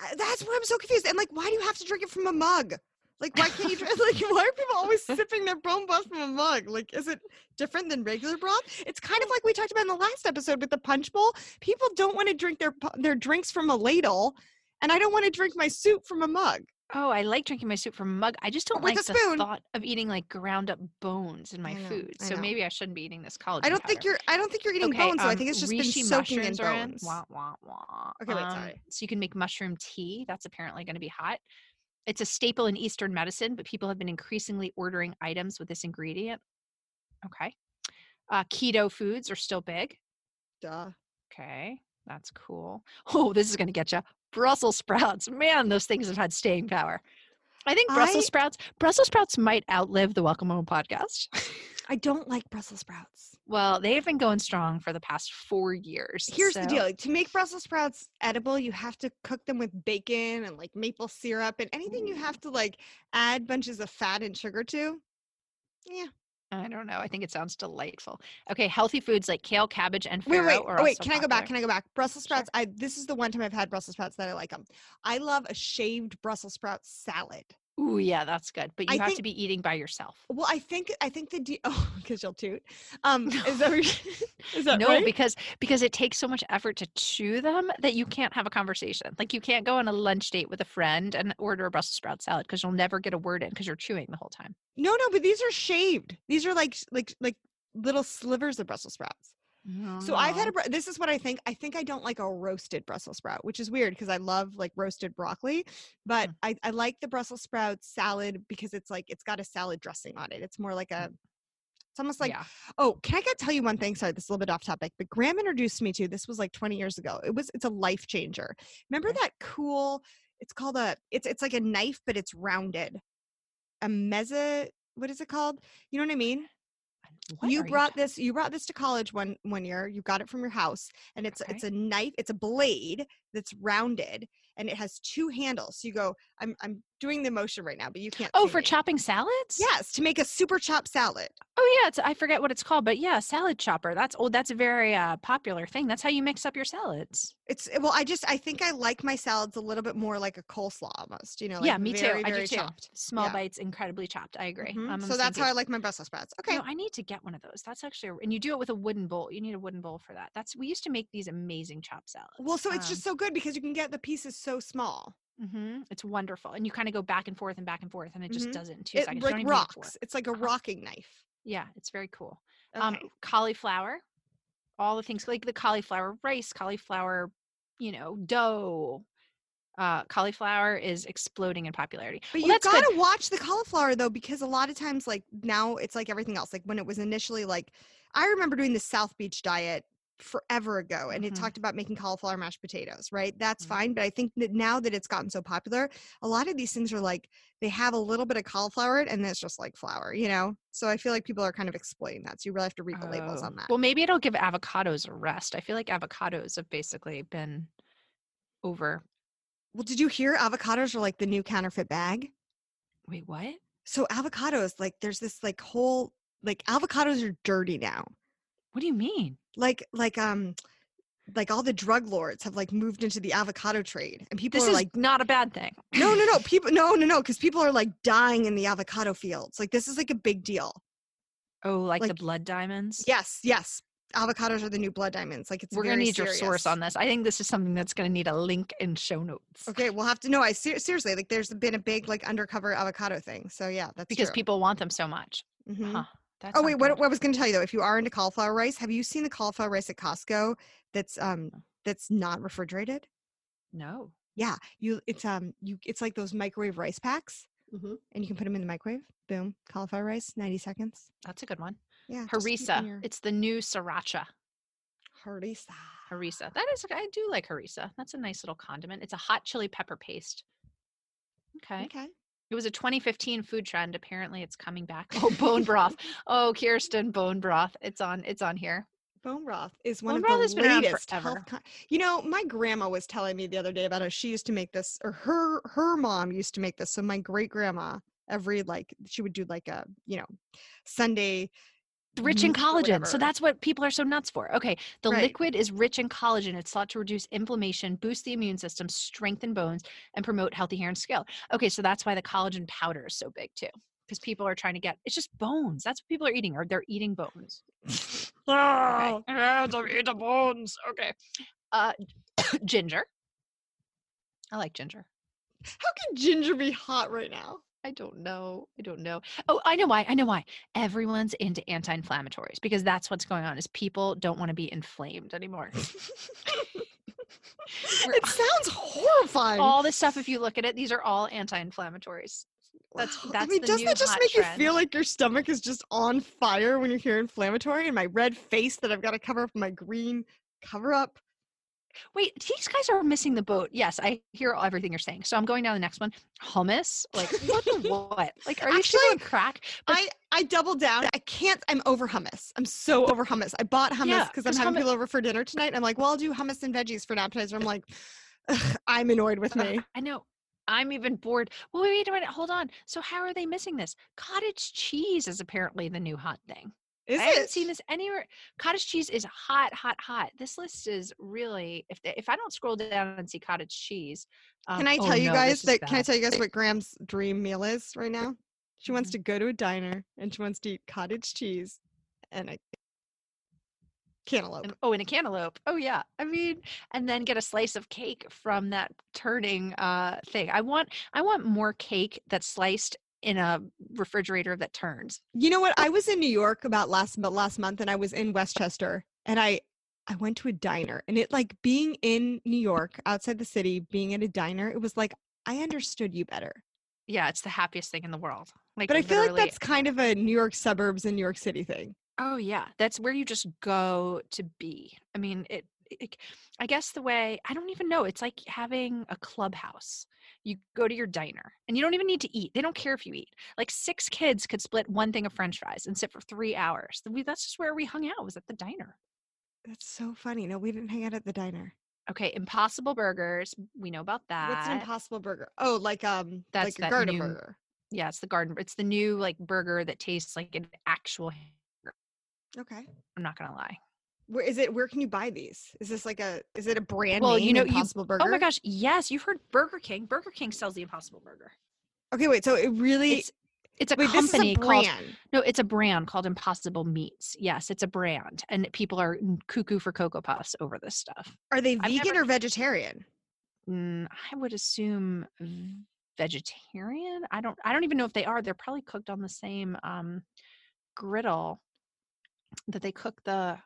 [SPEAKER 1] Uh, that's where I'm so confused. And like, why do you have to drink it from a mug? Like, why can't you drink? Like, why are people always sipping their bone broth from a mug? Like, is it different than regular broth? It's kind of like we talked about in the last episode with the punch bowl. People don't want to drink their their drinks from a ladle, and I don't want to drink my soup from a mug.
[SPEAKER 2] Oh, I like drinking my soup from a mug. I just don't like the thought of eating like ground up bones in my know, food. So maybe I shouldn't be eating this collagen.
[SPEAKER 1] I don't
[SPEAKER 2] powder.
[SPEAKER 1] think you're. I don't think you're eating bones. Um, so I think it's just been soaking in bones.
[SPEAKER 2] Wah, wah, wah.
[SPEAKER 1] Okay, wait, um, sorry.
[SPEAKER 2] So you can make mushroom tea. That's apparently going to be hot. It's a staple in Eastern medicine, but people have been increasingly ordering items with this ingredient. Okay. Uh, keto foods are still big.
[SPEAKER 1] Duh.
[SPEAKER 2] Okay, that's cool. Oh, this is going to get you. Brussels sprouts. Man, those things have had staying power. I think Brussels
[SPEAKER 1] I-
[SPEAKER 2] sprouts. Brussels sprouts might outlive the Welcome Home podcast.
[SPEAKER 1] I don't like Brussels sprouts.
[SPEAKER 2] well, they've been going strong for the past four years.
[SPEAKER 1] Here's the deal: to make Brussels sprouts edible, you have to cook them with bacon and like maple syrup and anything you have mm. to like add bunches of fat and sugar to. Yeah.
[SPEAKER 2] I don't know. I think it sounds delightful. Okay, healthy foods like kale, cabbage, and
[SPEAKER 1] Wait,
[SPEAKER 2] farro
[SPEAKER 1] wait, oh, wait.
[SPEAKER 2] also
[SPEAKER 1] Can I go back? Can I go back? Brussels
[SPEAKER 2] Sure.
[SPEAKER 1] sprouts. I this is the one time I've had Brussels sprouts that I like them. I love a shaved Brussels sprout salad.
[SPEAKER 2] Ooh, yeah, that's good. But you
[SPEAKER 1] I
[SPEAKER 2] have to be eating by yourself.
[SPEAKER 1] Well, I think I think the de- oh, because you'll toot. Um, is that is that
[SPEAKER 2] no,
[SPEAKER 1] right?
[SPEAKER 2] because because it takes so much effort to chew them that you can't have a conversation. Like you can't go on a lunch date with a friend and order a Brussels sprout salad because you'll never get a word in because you're chewing the whole time.
[SPEAKER 1] no, no, but these are shaved. These are like like like little slivers of Brussels sprouts. So I've had a. This is what I think. I think I don't like a roasted Brussels sprout, which is weird because I love like roasted broccoli, but
[SPEAKER 2] Mm.
[SPEAKER 1] I, I like the Brussels sprout salad because it's like it's got a salad dressing on it. It's more like a. It's almost like
[SPEAKER 2] yeah.
[SPEAKER 1] oh, can I get tell you one thing? Sorry, this is a little bit off topic, but Graham introduced me to this was like 20 years ago. It was it's a life changer. Remember
[SPEAKER 2] Okay.
[SPEAKER 1] that cool? It's called a. It's it's like a knife, but it's rounded. A meza. What is it called? You know what I mean?
[SPEAKER 2] What
[SPEAKER 1] you brought
[SPEAKER 2] ta-
[SPEAKER 1] this you brought this to college one one year you got it from your house and it's it's a knife it's a blade that's rounded and it has two handles so you go i'm i'm doing the motion right now but you can't
[SPEAKER 2] Oh, for
[SPEAKER 1] me.
[SPEAKER 2] chopping salads?
[SPEAKER 1] yes to make a super chop salad
[SPEAKER 2] Oh yeah, it's, I forget what it's called, but yeah, salad chopper. That's oh, that's a very uh, popular thing. That's how you mix up your salads.
[SPEAKER 1] it's well i just i think i like my salads a little bit more like a coleslaw almost you know like
[SPEAKER 2] yeah, me
[SPEAKER 1] very,
[SPEAKER 2] too. I do
[SPEAKER 1] very
[SPEAKER 2] too.
[SPEAKER 1] chopped
[SPEAKER 2] Small
[SPEAKER 1] Yeah.
[SPEAKER 2] bites, incredibly chopped. I agree.
[SPEAKER 1] Mhm.
[SPEAKER 2] I'm
[SPEAKER 1] so that's how i like my brussels sprouts okay
[SPEAKER 2] No, I need to get one of those. That's actually, a, and you do it with a wooden bowl. You need a wooden bowl for that. That's we used to make these amazing chopped salads.
[SPEAKER 1] well so it's just so good because you can get the pieces so small
[SPEAKER 2] hmm it's wonderful, and you kind of go back and forth and back and forth, and it just
[SPEAKER 1] Mhm.
[SPEAKER 2] does it in two
[SPEAKER 1] it
[SPEAKER 2] seconds.
[SPEAKER 1] Like
[SPEAKER 2] even need a fork.
[SPEAKER 1] rocks it's like a
[SPEAKER 2] Uh-huh.
[SPEAKER 1] rocking knife
[SPEAKER 2] Yeah, it's very cool.
[SPEAKER 1] okay.
[SPEAKER 2] Um, cauliflower, all the things like the cauliflower rice, cauliflower, you know, dough. Uh, cauliflower is exploding in popularity.
[SPEAKER 1] But
[SPEAKER 2] Well,
[SPEAKER 1] you gotta watch the cauliflower though, because a lot of times, like now, it's like everything else. Like when it was initially like, I remember doing the South Beach diet forever ago, and it
[SPEAKER 2] Mhm.
[SPEAKER 1] talked about making cauliflower mashed potatoes. Right, that's
[SPEAKER 2] Mhm.
[SPEAKER 1] fine. But I think that now that it's gotten so popular, a lot of these things are like they have a little bit of cauliflower, and then it's just like flour. You know, so I feel like people are kind of exploiting that. So you really have to read the labels
[SPEAKER 2] Oh,
[SPEAKER 1] on that.
[SPEAKER 2] Well, maybe it'll give avocados a rest. I feel like avocados have basically been over.
[SPEAKER 1] Well, did you hear avocados are like the new counterfeit bag?
[SPEAKER 2] Wait, what?
[SPEAKER 1] So avocados, like, there's this like whole like avocados are dirty now.
[SPEAKER 2] What do you mean?
[SPEAKER 1] like like um like all the drug lords have like moved into the avocado trade and people
[SPEAKER 2] This
[SPEAKER 1] are like
[SPEAKER 2] not a bad thing.
[SPEAKER 1] no no no people no no no because people are like dying in the avocado fields like this is like a big deal
[SPEAKER 2] Oh, like, the blood diamonds.
[SPEAKER 1] yes yes avocados are the new blood diamonds like it's
[SPEAKER 2] We're gonna need your source on this. I think this is something that's gonna need a link in show notes.
[SPEAKER 1] okay we'll have to know i ser- seriously like there's been a big like undercover avocado thing so yeah that's
[SPEAKER 2] Because
[SPEAKER 1] true.
[SPEAKER 2] people want them so much.
[SPEAKER 1] Mhm.
[SPEAKER 2] Huh. That's
[SPEAKER 1] oh wait what, what i was going to tell you though if you are into cauliflower rice have you seen the cauliflower rice at costco that's um that's not refrigerated
[SPEAKER 2] No.
[SPEAKER 1] Yeah, you it's um you it's like those microwave rice packs,
[SPEAKER 2] Mm-hmm.
[SPEAKER 1] and you can put them in the microwave. Boom, cauliflower rice, ninety seconds.
[SPEAKER 2] That's a good one.
[SPEAKER 1] Yeah, just keep in
[SPEAKER 2] Harissa.
[SPEAKER 1] your-
[SPEAKER 2] It's the new sriracha.
[SPEAKER 1] harissa.
[SPEAKER 2] Harissa. That is, I do like harissa. That's a nice little condiment. It's a hot chili pepper paste. Okay.
[SPEAKER 1] Okay.
[SPEAKER 2] It was a 2015 food trend. Apparently, it's coming back. Oh, bone broth. Oh, Kirsten, bone broth. It's on. It's on here.
[SPEAKER 1] Bone broth is one
[SPEAKER 2] Bone
[SPEAKER 1] of the
[SPEAKER 2] has been around
[SPEAKER 1] latest health. Con- you know, my grandma was telling me the other day about how she used to make this, or her her mom used to make this. So my great grandma every like she would do like a you know Sunday.
[SPEAKER 2] Rich in
[SPEAKER 1] or
[SPEAKER 2] collagen. So that's what people are so nuts for. Okay. The
[SPEAKER 1] Right.
[SPEAKER 2] liquid is rich in collagen. It's thought to reduce inflammation, boost the immune system, strengthen bones, and promote healthy hair and scalp. Okay. So that's why the collagen powder is so big too. Because people are trying to get it's just bones. That's what people are eating, or they're eating bones.
[SPEAKER 1] Oh,
[SPEAKER 2] Yeah, I'm eating bones. Okay. Uh ginger. I like ginger.
[SPEAKER 1] how can ginger be hot right now?
[SPEAKER 2] I don't know. I don't know. Oh, I know why. I know why. Everyone's into anti-inflammatories because that's what's going on is people don't want to be inflamed anymore.
[SPEAKER 1] It sounds horrifying.
[SPEAKER 2] all this stuff, if you look at it, these are all anti-inflammatories. That's that's
[SPEAKER 1] I mean, doesn't that just make
[SPEAKER 2] trend.
[SPEAKER 1] you feel like your stomach is just on fire when you hear inflammatory and my red face that I've got to cover up my green cover up?
[SPEAKER 2] Wait, these guys are missing the boat. Yes, I hear everything you're saying. So I'm going down the next one. Hummus? Like what the what? Like are these people on crack? But
[SPEAKER 1] I I doubled down. I can't. I'm over hummus. I'm so over hummus. I bought hummus
[SPEAKER 2] Yeah,
[SPEAKER 1] because I'm having
[SPEAKER 2] hummus-
[SPEAKER 1] people over for dinner tonight. I'm like, well, I'll do hummus and veggies for an appetizer. I'm like, I'm annoyed with me.
[SPEAKER 2] I know. I'm even bored. Well, wait a minute. Hold on. So how are they missing this? Cottage cheese is apparently the new hot thing.
[SPEAKER 1] Is
[SPEAKER 2] I haven't seen this anywhere. Cottage cheese is hot, hot, hot. This list is really. If they, if I don't scroll down and see cottage cheese, um,
[SPEAKER 1] Can I
[SPEAKER 2] oh
[SPEAKER 1] tell you
[SPEAKER 2] no,
[SPEAKER 1] guys that? Can I tell you guys what Graham's dream meal is right now? She wants
[SPEAKER 2] Mhm.
[SPEAKER 1] to go to a diner and she wants to eat cottage cheese and a cantaloupe.
[SPEAKER 2] And- oh, and a cantaloupe. Oh yeah. I mean, and then get a slice of cake from that turning uh thing. I want I want more cake that's sliced in a refrigerator that turns.
[SPEAKER 1] You know what? I was in New York about last but last month, and I was in Westchester, and I I went to a diner, and it like being in New York, outside the city, being at a diner, it was like I understood you better.
[SPEAKER 2] Yeah, it's the happiest thing in the world. Like
[SPEAKER 1] But I feel like that's kind of a New York suburbs and New York City thing.
[SPEAKER 2] Oh yeah, that's where you just go to be. I mean, it, it. I guess the way I don't even know. It's like having a clubhouse. You go to your diner, and you don't even need to eat. They don't care if you eat. Like six kids could split one thing of French fries and sit for three hours. That's just where we hung out. Was at the diner.
[SPEAKER 1] That's so funny. No, we didn't hang out at the diner.
[SPEAKER 2] Okay, Impossible Burgers. We know about that.
[SPEAKER 1] What's an Impossible Burger? Oh, like um,
[SPEAKER 2] That's
[SPEAKER 1] like a
[SPEAKER 2] that
[SPEAKER 1] garden
[SPEAKER 2] new-
[SPEAKER 1] burger.
[SPEAKER 2] yeah, it's the garden. It's the new like burger that tastes like an actual.
[SPEAKER 1] Okay.
[SPEAKER 2] I'm not gonna lie.
[SPEAKER 1] Where is it? Where can you buy these? Is this like a? Is it a brand
[SPEAKER 2] Well, you know, you-
[SPEAKER 1] Impossible Burger.
[SPEAKER 2] Oh my gosh, yes, you've heard Burger King. Burger King sells the Impossible Burger.
[SPEAKER 1] Okay, wait. So it really.
[SPEAKER 2] It's it's a
[SPEAKER 1] wait,
[SPEAKER 2] company
[SPEAKER 1] a
[SPEAKER 2] called
[SPEAKER 1] brand.
[SPEAKER 2] no, it's a brand called Impossible Meats. Yes, it's a brand, and people are cuckoo for cocoa puffs over this stuff.
[SPEAKER 1] Are they vegan
[SPEAKER 2] never-
[SPEAKER 1] or vegetarian?
[SPEAKER 2] Mm, I would assume vegetarian. I don't. I don't even know if they are. They're probably cooked on the same um, griddle that they cook the.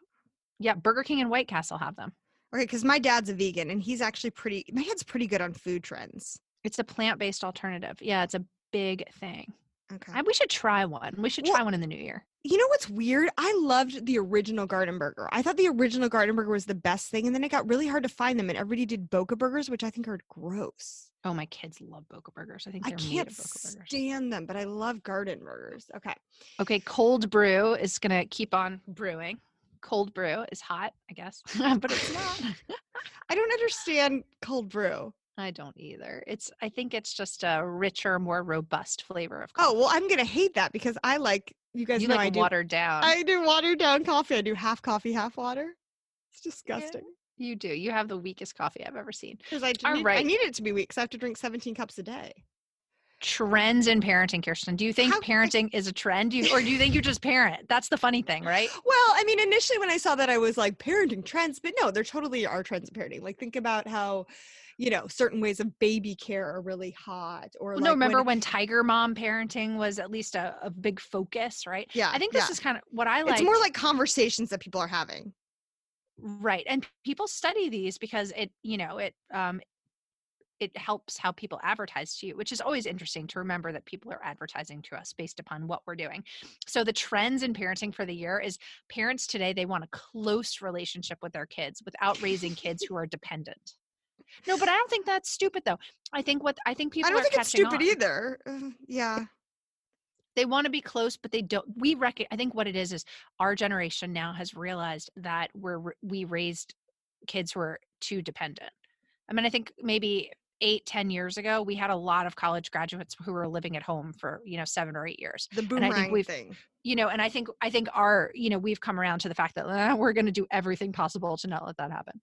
[SPEAKER 2] Yeah, Burger King and White Castle have them.
[SPEAKER 1] Okay, because my dad's a vegan and he's actually pretty. My dad's pretty good on food trends.
[SPEAKER 2] It's a plant-based alternative. Yeah, it's a big thing.
[SPEAKER 1] Okay.
[SPEAKER 2] I, we should try one. We should
[SPEAKER 1] Well-
[SPEAKER 2] try one in the new year.
[SPEAKER 1] you know what's weird? I loved the original Garden Burger. I thought the original Garden Burger was the best thing, and then it got really hard to find them, and everybody did Boca Burgers, which I think are gross.
[SPEAKER 2] Oh, my kids love Boca Burgers. I think
[SPEAKER 1] I can't
[SPEAKER 2] of Boca Burgers.
[SPEAKER 1] stand them, but I love Garden Burgers. Okay.
[SPEAKER 2] Okay, cold brew is gonna keep on brewing. Cold brew is hot, I guess, but it's not.
[SPEAKER 1] I don't understand cold brew.
[SPEAKER 2] I don't either. It's I think it's just a richer, more robust flavor of
[SPEAKER 1] Oh well, I'm gonna hate that because I like you guys
[SPEAKER 2] you
[SPEAKER 1] know
[SPEAKER 2] like
[SPEAKER 1] I do.
[SPEAKER 2] watered down.
[SPEAKER 1] I do watered down coffee. I do half coffee, half water. It's
[SPEAKER 2] Yeah,
[SPEAKER 1] disgusting.
[SPEAKER 2] You do. You have the weakest coffee I've ever seen.
[SPEAKER 1] Because I,
[SPEAKER 2] All
[SPEAKER 1] need, I need it to be weak because I have to drink 17 cups a day.
[SPEAKER 2] Trends in parenting, Kirsten. Do you think
[SPEAKER 1] How-
[SPEAKER 2] parenting is a trend, do you, or do you think you just parent? That's the funny thing, right?
[SPEAKER 1] Well, I mean, initially when I saw that, I was like parenting trends, but no, there totally are trends in parenting. Like think about how, you know, certain ways of baby care are really hot. Or
[SPEAKER 2] Well,
[SPEAKER 1] like
[SPEAKER 2] no, remember when, Tiger Mom parenting was at least a, a big focus, right?
[SPEAKER 1] Yeah,
[SPEAKER 2] I think this
[SPEAKER 1] yeah.
[SPEAKER 2] is kind of what I like.
[SPEAKER 1] it's more like conversations that people are having.
[SPEAKER 2] right and people study these because it you know it um it helps how people advertise to you which is always interesting to remember that people are advertising to us based upon what we're doing so the trends in parenting for the year is parents today they want a close relationship with their kids without raising kids who are dependent no but i don't think that's stupid though i think what i think people
[SPEAKER 1] I don't
[SPEAKER 2] are
[SPEAKER 1] think it's stupid
[SPEAKER 2] on.
[SPEAKER 1] either. Uh, yeah.
[SPEAKER 2] they want to be close but they don't we reckon i think what it is is our generation now has realized that we're we raised kids who are too dependent i mean i think maybe eight ten years ago we had a lot of college graduates who were living at home for you know seven or eight years
[SPEAKER 1] The
[SPEAKER 2] I think
[SPEAKER 1] boomerang thing.
[SPEAKER 2] you know and i think i think our you know we've come around to the fact that "Uh, we're going to do everything possible to not let that happen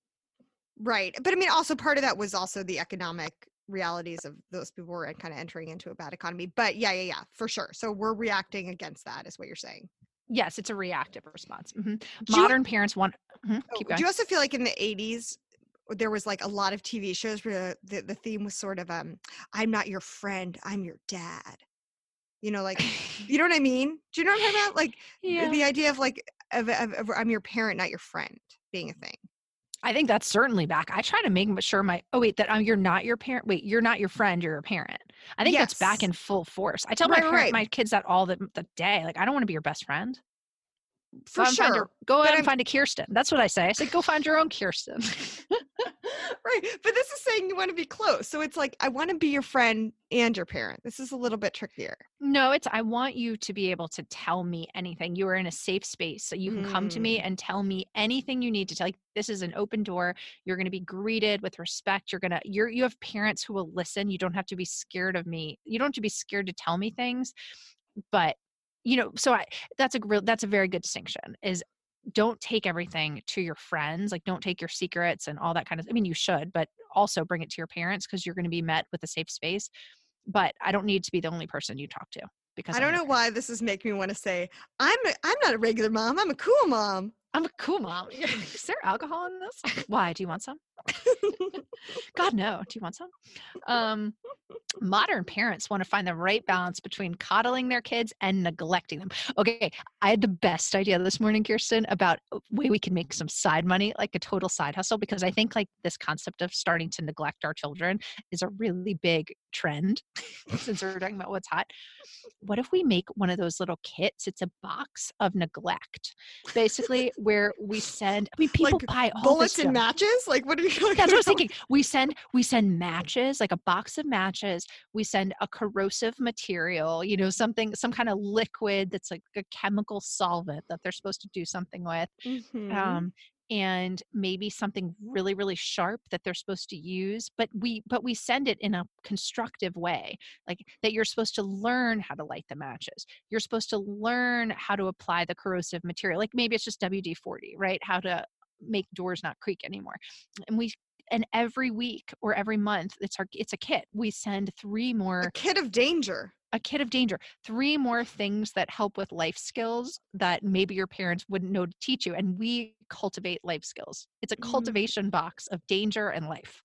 [SPEAKER 1] Right. But I mean, also part of that was also the economic realities of those people were kind of entering into a bad economy. But yeah, yeah, yeah, for sure. So we're reacting against that, is what you're saying.
[SPEAKER 2] yes it's a reactive response Mhm.
[SPEAKER 1] Do you-
[SPEAKER 2] modern parents want Mhm,
[SPEAKER 1] Oh, do you also feel like in the 80s there was like a lot of TV shows where the, the theme was sort of um I'm not your friend, I'm your dad. You know, like you know what I mean? Do you know what I'm talking about? Like
[SPEAKER 2] yeah
[SPEAKER 1] the idea of like of, of, of I'm your parent, not your friend being a thing.
[SPEAKER 2] I think that's certainly back. I try to make sure my oh wait that um, you're not your parent. Wait, you're not your friend. You're a parent. I think that's back in full force. I tell
[SPEAKER 1] Right,
[SPEAKER 2] my parent,
[SPEAKER 1] right.
[SPEAKER 2] my kids that all the the day. Like I don't want to be your best friend.
[SPEAKER 1] For
[SPEAKER 2] go find a-
[SPEAKER 1] sure.
[SPEAKER 2] go
[SPEAKER 1] but
[SPEAKER 2] out and
[SPEAKER 1] I'm-
[SPEAKER 2] find a Kirsten. That's what I say. I say go find your own Kirsten.
[SPEAKER 1] right. But this is saying you want to be close. So it's like, I want to be your friend and your parent. This is a little bit trickier.
[SPEAKER 2] no, it's I want you to be able to tell me anything. You are in a safe space, so you can come to me
[SPEAKER 1] Mm.
[SPEAKER 2] and tell me anything you need to tell. Like this is an open door. You're going to be greeted with respect. You're gonna you're you have parents who will listen. You don't have to be scared of me. You don't have to be scared to tell me things. But you know, so I that's a real that's a very good distinction. Is don't take everything to your friends like don't take your secrets and all that kind of i mean you should but also bring it to your parents because you're going to be met with a safe space but i don't need to be the only person you talk to because
[SPEAKER 1] I don't know
[SPEAKER 2] parent.
[SPEAKER 1] why this is making me want to say, I'm a, I'm not a regular mom. I'm a cool mom.
[SPEAKER 2] i'm a cool mom is there alcohol in this why do you want some god no. Do you want some? Um modern parents want to find the right balance between coddling their kids and neglecting them. Okay i had the best idea this morning kirsten about a way we can make some side money like a total side hustle because i think like this concept of starting to neglect our children is a really big trend since we're talking about what's hot. What if we make one of those little kits? It's a box of neglect basically where we send i mean people
[SPEAKER 1] Like
[SPEAKER 2] buy all
[SPEAKER 1] Bullets and matches? Like, what are you talking
[SPEAKER 2] That's what I was thinking. We send we send matches, like a box of matches. We send a corrosive material, you know, something some kind of liquid that's like a chemical solvent that they're supposed to do something with.
[SPEAKER 1] Mhm.
[SPEAKER 2] Um and maybe something really really sharp that they're supposed to use but we but we send it in a constructive way like that you're supposed to learn how to light the matches you're supposed to learn how to apply the corrosive material like maybe it's just wd-40 right how to make doors not creak anymore and we and every week or every month it's our it's a kit we send three more
[SPEAKER 1] a kid of danger.
[SPEAKER 2] a kit of danger three more things that help with life skills that maybe your parents wouldn't know to teach you and we cultivate life skills it's a
[SPEAKER 1] Mm.
[SPEAKER 2] cultivation box of danger and life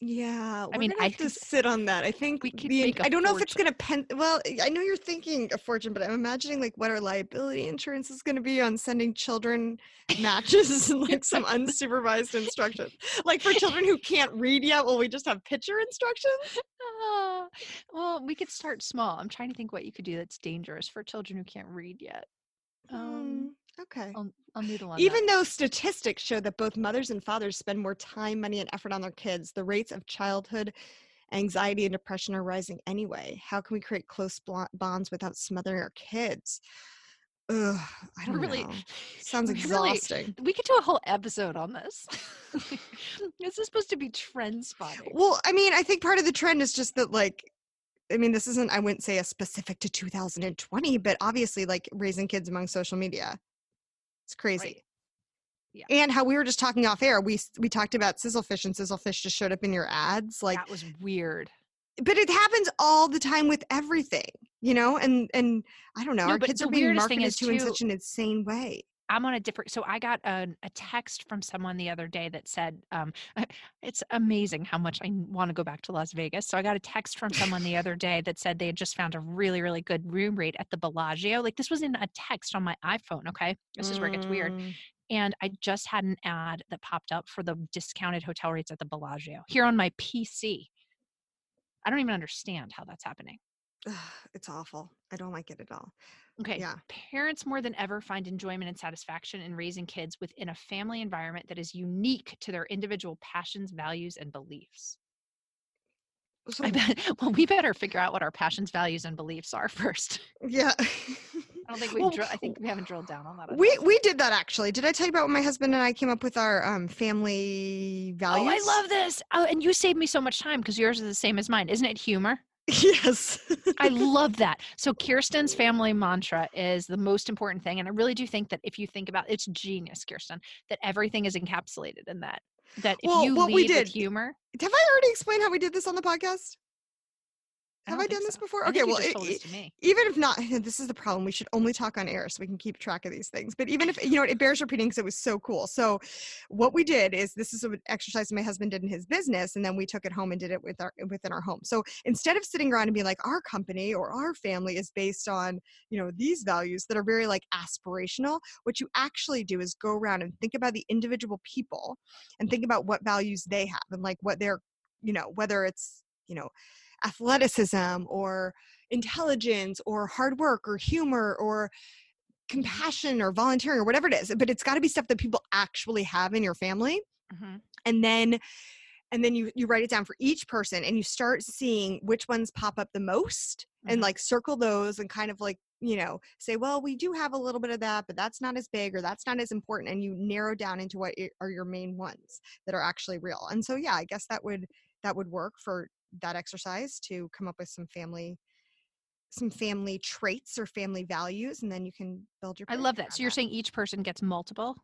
[SPEAKER 1] Yeah, we're
[SPEAKER 2] mean, I
[SPEAKER 1] have to sit on that. I think
[SPEAKER 2] we can.
[SPEAKER 1] the, I don't know if it's gonna pen. Well, I know you're thinking a fortune, but I'm imagining like what our liability insurance is gonna be on sending children matches and like some unsupervised instructions. Like for children who can't read yet, will we just have picture instructions?
[SPEAKER 2] Ah, well we could start small i'm trying to think what you could do that's dangerous for children who can't read yet um
[SPEAKER 1] Hmm, okay.
[SPEAKER 2] I'll, I'll noodle on
[SPEAKER 1] Even
[SPEAKER 2] that.
[SPEAKER 1] though statistics show that both mothers and fathers spend more time, money, and effort on their kids, the rates of childhood anxiety and depression are rising anyway. How can we create close bonds without smothering our kids? Ugh, I don't
[SPEAKER 2] really-
[SPEAKER 1] know. Sounds
[SPEAKER 2] we're really-
[SPEAKER 1] exhausting.
[SPEAKER 2] we could do a whole episode on this this is supposed to be trend spotting
[SPEAKER 1] Well, I mean, I think part of the trend is just that, like, I mean, this isn't, I wouldn't say a specific to 2020, but obviously, like, raising kids among social media. It's crazy.
[SPEAKER 2] Right. Yeah.
[SPEAKER 1] And how we were just talking off air, we we talked about sizzlefish, and sizzlefish just showed up in your ads, like.
[SPEAKER 2] that was weird
[SPEAKER 1] But it happens all the time with everything, you know. And and I don't know,
[SPEAKER 2] No,
[SPEAKER 1] our kids are being marketed to in such an insane way.
[SPEAKER 2] I'm on a different. So I got a, a text from someone the other day that said, um, "It's amazing how much I want to go back to Las Vegas." So I got a text from someone the other day that said they had just found a really, really good room rate at the Bellagio. Like this was in a text on my iPhone. Okay, this is where it gets weird.
[SPEAKER 1] Mm.
[SPEAKER 2] And I just had an ad that popped up for the discounted hotel rates at the Bellagio here on my PC. I don't even understand how that's happening.
[SPEAKER 1] Ugh, it's awful. I don't like it at all.
[SPEAKER 2] Okay.
[SPEAKER 1] Yeah.
[SPEAKER 2] Parents more than ever find enjoyment and satisfaction in raising kids within a family environment that is unique to their individual passions, values, and beliefs.
[SPEAKER 1] So,
[SPEAKER 2] I bet. Well, we better figure out what our passions, values, and beliefs are first.
[SPEAKER 1] yeah.
[SPEAKER 2] I don't think we.
[SPEAKER 1] Well,
[SPEAKER 2] Drill, I think we haven't drilled down on that.
[SPEAKER 1] we
[SPEAKER 2] enough.
[SPEAKER 1] we did that actually. Did I tell you about when my husband and I came up with our um, family values?
[SPEAKER 2] Oh, I love this. Oh, and you saved me so much time because yours is the same as mine, isn't it? Humor.
[SPEAKER 1] yes.
[SPEAKER 2] I love that. So Kirsten's family mantra is the most important thing, and I really do think that if you think about it's genius, Kirsten, that everything is encapsulated in that. That if
[SPEAKER 1] Well,
[SPEAKER 2] you
[SPEAKER 1] what
[SPEAKER 2] lead
[SPEAKER 1] we
[SPEAKER 2] with
[SPEAKER 1] did-
[SPEAKER 2] humor,
[SPEAKER 1] Have I already explained how we did this on the podcast? Have
[SPEAKER 2] don't
[SPEAKER 1] I done
[SPEAKER 2] think
[SPEAKER 1] this before? Okay, well, it-
[SPEAKER 2] this to me.
[SPEAKER 1] even if not this is the problem we should only talk on air so we can keep track of these things but even if you know it bears repeating because it was so cool so what we did is this is an exercise my husband did in his business and then we took it home and did it with our within our home so instead of sitting around and being like our company or our family is based on you know these values that are very like aspirational what you actually do is go around and think about the individual people and think about what values they have and like what they're you know whether it's you know athleticism or intelligence or hard work or humor or compassion or volunteering or whatever it is but it's got to be stuff that people actually have in your family
[SPEAKER 2] Mhm.
[SPEAKER 1] and then and then you you write it down for each person and you start seeing which ones pop up the most and
[SPEAKER 2] Mhm.
[SPEAKER 1] like circle those and kind of like you know say well we do have a little bit of that but that's not as big or that's not as important and you narrow down into what are your main ones that are actually real and so yeah i guess that would that would work for that exercise to come up with some family some family traits or family values and then you can build your
[SPEAKER 2] I love that. So you're saying each person gets multiple?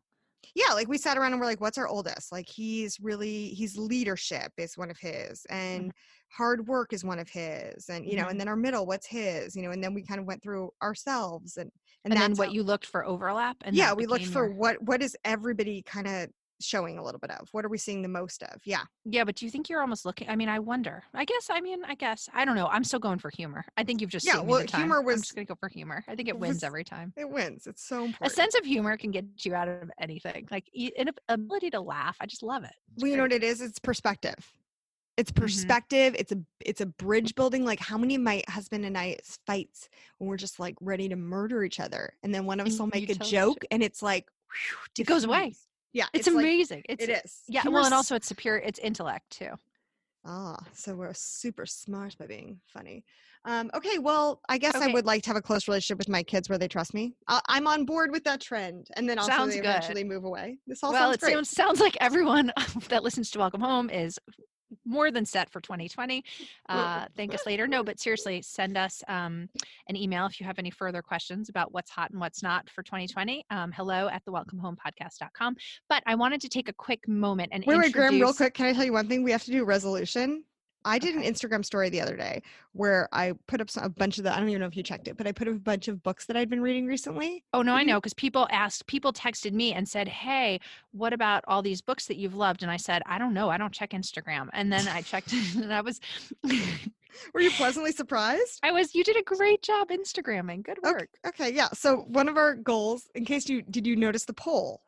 [SPEAKER 1] yeah like we sat around and we're like what's our oldest like he's really he's leadership is one of his and hard work is one of his and you know
[SPEAKER 2] Mhm.
[SPEAKER 1] and then our middle what's his you know and then we kind of went through ourselves and
[SPEAKER 2] And, then what
[SPEAKER 1] how-
[SPEAKER 2] you looked for overlap? And
[SPEAKER 1] yeah we looked for
[SPEAKER 2] your-
[SPEAKER 1] what what is everybody kind of showing a little bit of what are we seeing the most of yeah
[SPEAKER 2] Yeah, but do you think you're almost looking? I mean, I wonder. I guess. I mean, I guess. I don't know. I'm still going for humor. I think you've just
[SPEAKER 1] Yeah, well, humor
[SPEAKER 2] I'm just gonna go for humor. I think it wins
[SPEAKER 1] was-
[SPEAKER 2] every time.
[SPEAKER 1] it wins it's so important.
[SPEAKER 2] A sense of humor can get you out of anything. Like an ability to laugh. I just love it. It's
[SPEAKER 1] well you know what it is it's perspective it's
[SPEAKER 2] Mhm.
[SPEAKER 1] perspective it's a it's a bridge building like how many of my husband and i fights when we're just like ready to murder each other and then one of us
[SPEAKER 2] And
[SPEAKER 1] will make a joke and it's like
[SPEAKER 2] It goes away.
[SPEAKER 1] Yeah
[SPEAKER 2] It's,
[SPEAKER 1] like-
[SPEAKER 2] amazing. it's
[SPEAKER 1] it is
[SPEAKER 2] Yeah. Well, and also it's superior. It's intellect too.
[SPEAKER 1] ah so we're super smart by being funny um okay well i guess i would like to have a close relationship with my kids where they trust me I- i'm on board with that trend and then also
[SPEAKER 2] Sounds
[SPEAKER 1] they
[SPEAKER 2] good.
[SPEAKER 1] eventually move away this all
[SPEAKER 2] well,
[SPEAKER 1] sounds
[SPEAKER 2] it
[SPEAKER 1] great
[SPEAKER 2] sounds, sounds like everyone that listens to Welcome Home is more than set for 2020. Uh, thank us later. No, but seriously, send us um, an email if you have any further questions about what's hot and what's not for 2020. Um, hello at the welcomehomepodcast.com. But I wanted to take a quick moment and
[SPEAKER 1] Wait, wait, Graham, real quick. Can I tell you one thing? We have to do a resolution. I did an Instagram story the other day where I put up some, a bunch of the, I don't even know if you checked it, but I put up a bunch of books that I'd been reading recently.
[SPEAKER 2] Oh no, I
[SPEAKER 1] Mhm.
[SPEAKER 2] know because people asked, people texted me and said, "Hey, what about all these books that you've loved?" And I said, "I don't know. I don't check Instagram." And then I checked, and I was,
[SPEAKER 1] Were you pleasantly surprised?
[SPEAKER 2] I was. You did a great job Instagramming. Good work.
[SPEAKER 1] Okay, okay, yeah. So one of our goals, in case you did you notice the poll?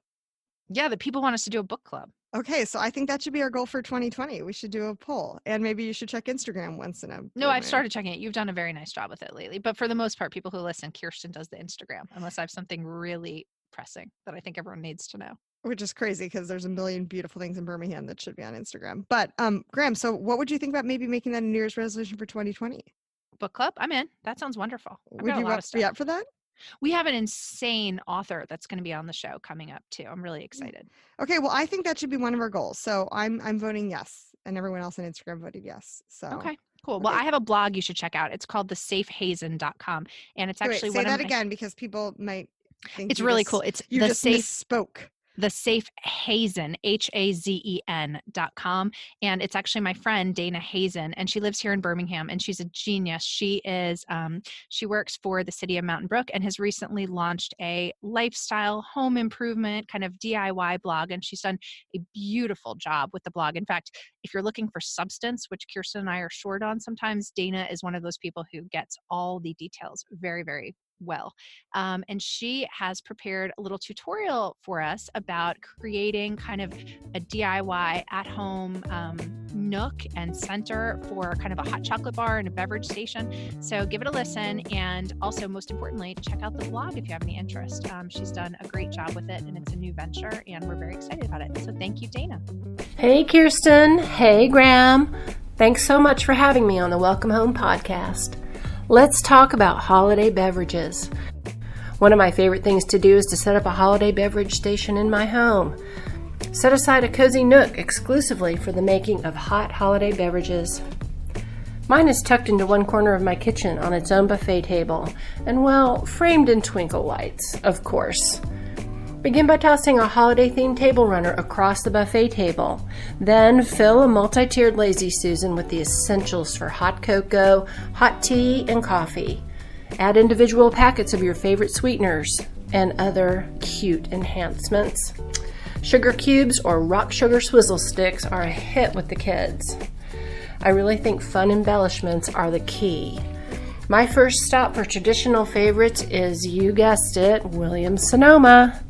[SPEAKER 2] Yeah, the people want us to do a book club.
[SPEAKER 1] Okay, so I think that should be our goal for 2020. We should do a poll, and maybe you should check Instagram once in a.
[SPEAKER 2] No, I've started checking it. You've done a very nice job with it lately. But for the most part, people who listen, Kirsten does the Instagram, unless I have something really pressing that I think everyone needs to know.
[SPEAKER 1] which is crazy because there's a million beautiful things in Birmingham that should be on Instagram. But um, Graham, so what would you think about maybe making that a New Year's resolution for 2020?
[SPEAKER 2] Book club, I'm in. That sounds wonderful. I've
[SPEAKER 1] Would you
[SPEAKER 2] lot
[SPEAKER 1] want to be up for that?
[SPEAKER 2] We have an insane author that's going to be on the show coming up too. I'm really mm. excited.
[SPEAKER 1] Okay, well, I think that should be one of our goals. So I'm I'm voting yes, and everyone else on Instagram voted yes. So
[SPEAKER 2] Okay, cool. Well,
[SPEAKER 1] Okay.
[SPEAKER 2] I have a blog you should check out. It's called thesafehazen.com, and it's
[SPEAKER 1] Wait,
[SPEAKER 2] actually
[SPEAKER 1] say
[SPEAKER 2] one
[SPEAKER 1] that again because people might think
[SPEAKER 2] It's really
[SPEAKER 1] just-
[SPEAKER 2] cool. It's
[SPEAKER 1] You
[SPEAKER 2] the
[SPEAKER 1] just
[SPEAKER 2] safe
[SPEAKER 1] misspoke.
[SPEAKER 2] The safe hazen h-a-z-e-n dot com and it's actually my friend dana hazen and she lives here in birmingham and she's a genius. She is um, she works for the city of mountain brook and has recently launched a lifestyle home improvement kind of diy blog and she's done a beautiful job with the blog. In fact if you're looking for substance which kirsten and i are short on sometimes dana is one of those people who gets all the details very very well um, and she has prepared a little tutorial for us about creating kind of a DIY at home um, nook and center for kind of a hot chocolate bar and a beverage station. So give it a listen. And also, most importantly, check out the blog if you have any interest. Um, she's done a great job with it and it's a new venture, and we're very excited about it. So thank you, Dana.
[SPEAKER 3] Hey, Kirsten. Hey, Graham. Thanks so much for having me on the Welcome Home podcast. Let's talk about holiday beverages. One of my favorite things to do is to set up a holiday beverage station in my home. Set aside a cozy nook exclusively for the making of hot holiday beverages. Mine is tucked into one corner of my kitchen on its own buffet table, and well, framed in twinkle lights, of course. Begin by tossing a holiday themed table runner across the buffet table. Then fill a multi tiered Lazy Susan with the essentials for hot cocoa, hot tea, and coffee. Add individual packets of your favorite sweeteners and other cute enhancements. Sugar cubes or rock sugar swizzle sticks are a hit with the kids. I really think fun embellishments are the key. My first stop for traditional favorites is, you guessed it, Williams Sonoma.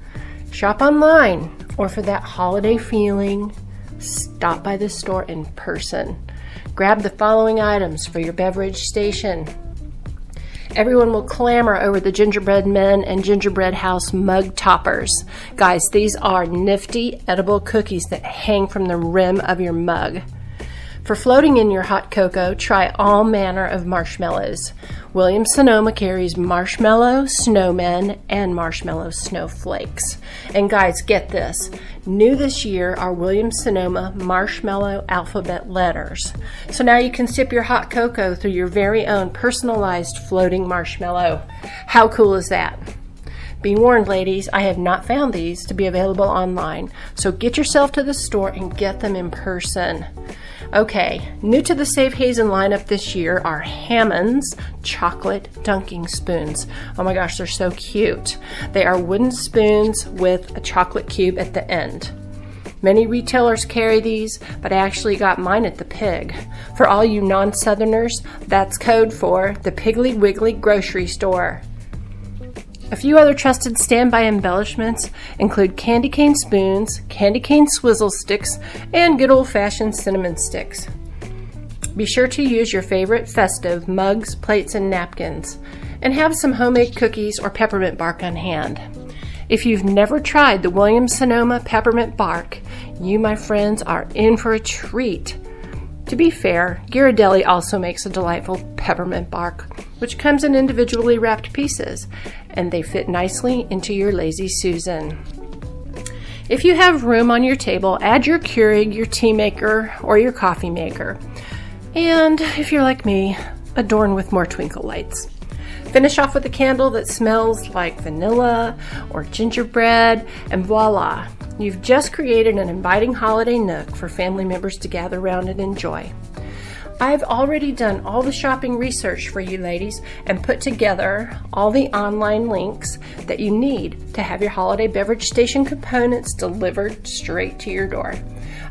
[SPEAKER 3] Shop online, or for that holiday feeling, stop by the store in person. Grab the following items for your beverage station Everyone will clamor over the gingerbread men and gingerbread house mug toppers. Guys, these are nifty edible cookies that hang from the rim of your mug. For floating in your hot cocoa, try all manner of marshmallows. Williams Sonoma carries marshmallow snowmen and marshmallow snowflakes. And guys, get this. New this year are Williams Sonoma marshmallow alphabet letters. So now you can sip your hot cocoa through your very own personalized floating marshmallow. How cool is that? Be warned, ladies, I have not found these to be available online, so get yourself to the store and get them in person. Okay, new to the Safe Hazen lineup this year are Hammond's chocolate dunking spoons. Oh my gosh, they're so cute. They are wooden spoons with a chocolate cube at the end. Many retailers carry these, but I actually got mine at the Pig. For all you non Southerners, that's code for the Piggly Wiggly grocery store. A few other trusted standby embellishments include candy cane spoons, candy cane swizzle sticks, and good old fashioned cinnamon sticks. Be sure to use your favorite festive mugs, plates, and napkins, and have some homemade cookies or peppermint bark on hand. If you've never tried the Williams Sonoma peppermint bark, you, my friends, are in for a treat. To be fair, Ghirardelli also makes a delightful peppermint bark, which comes in individually wrapped pieces, and they fit nicely into your Lazy Susan. If you have room on your table, add your Keurig, your tea maker, or your coffee maker. And if you're like me, adorn with more twinkle lights. Finish off with a candle that smells like vanilla or gingerbread, and voila, you've just created an inviting holiday nook for family members to gather around and enjoy. I've already done all the shopping research for you ladies and put together all the online links that you need to have your holiday beverage station components delivered straight to your door.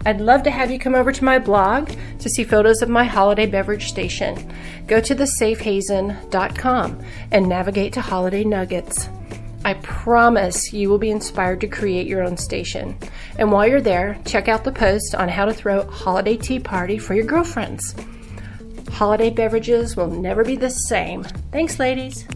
[SPEAKER 3] I'd love to have you come over to my blog to see photos of my holiday beverage station. Go to thesafehazen.com and navigate to Holiday Nuggets. I promise you will be inspired to create your own station. And while you're there, check out the post on how to throw a holiday tea party for your girlfriends. Holiday beverages will never be the same. Thanks, ladies.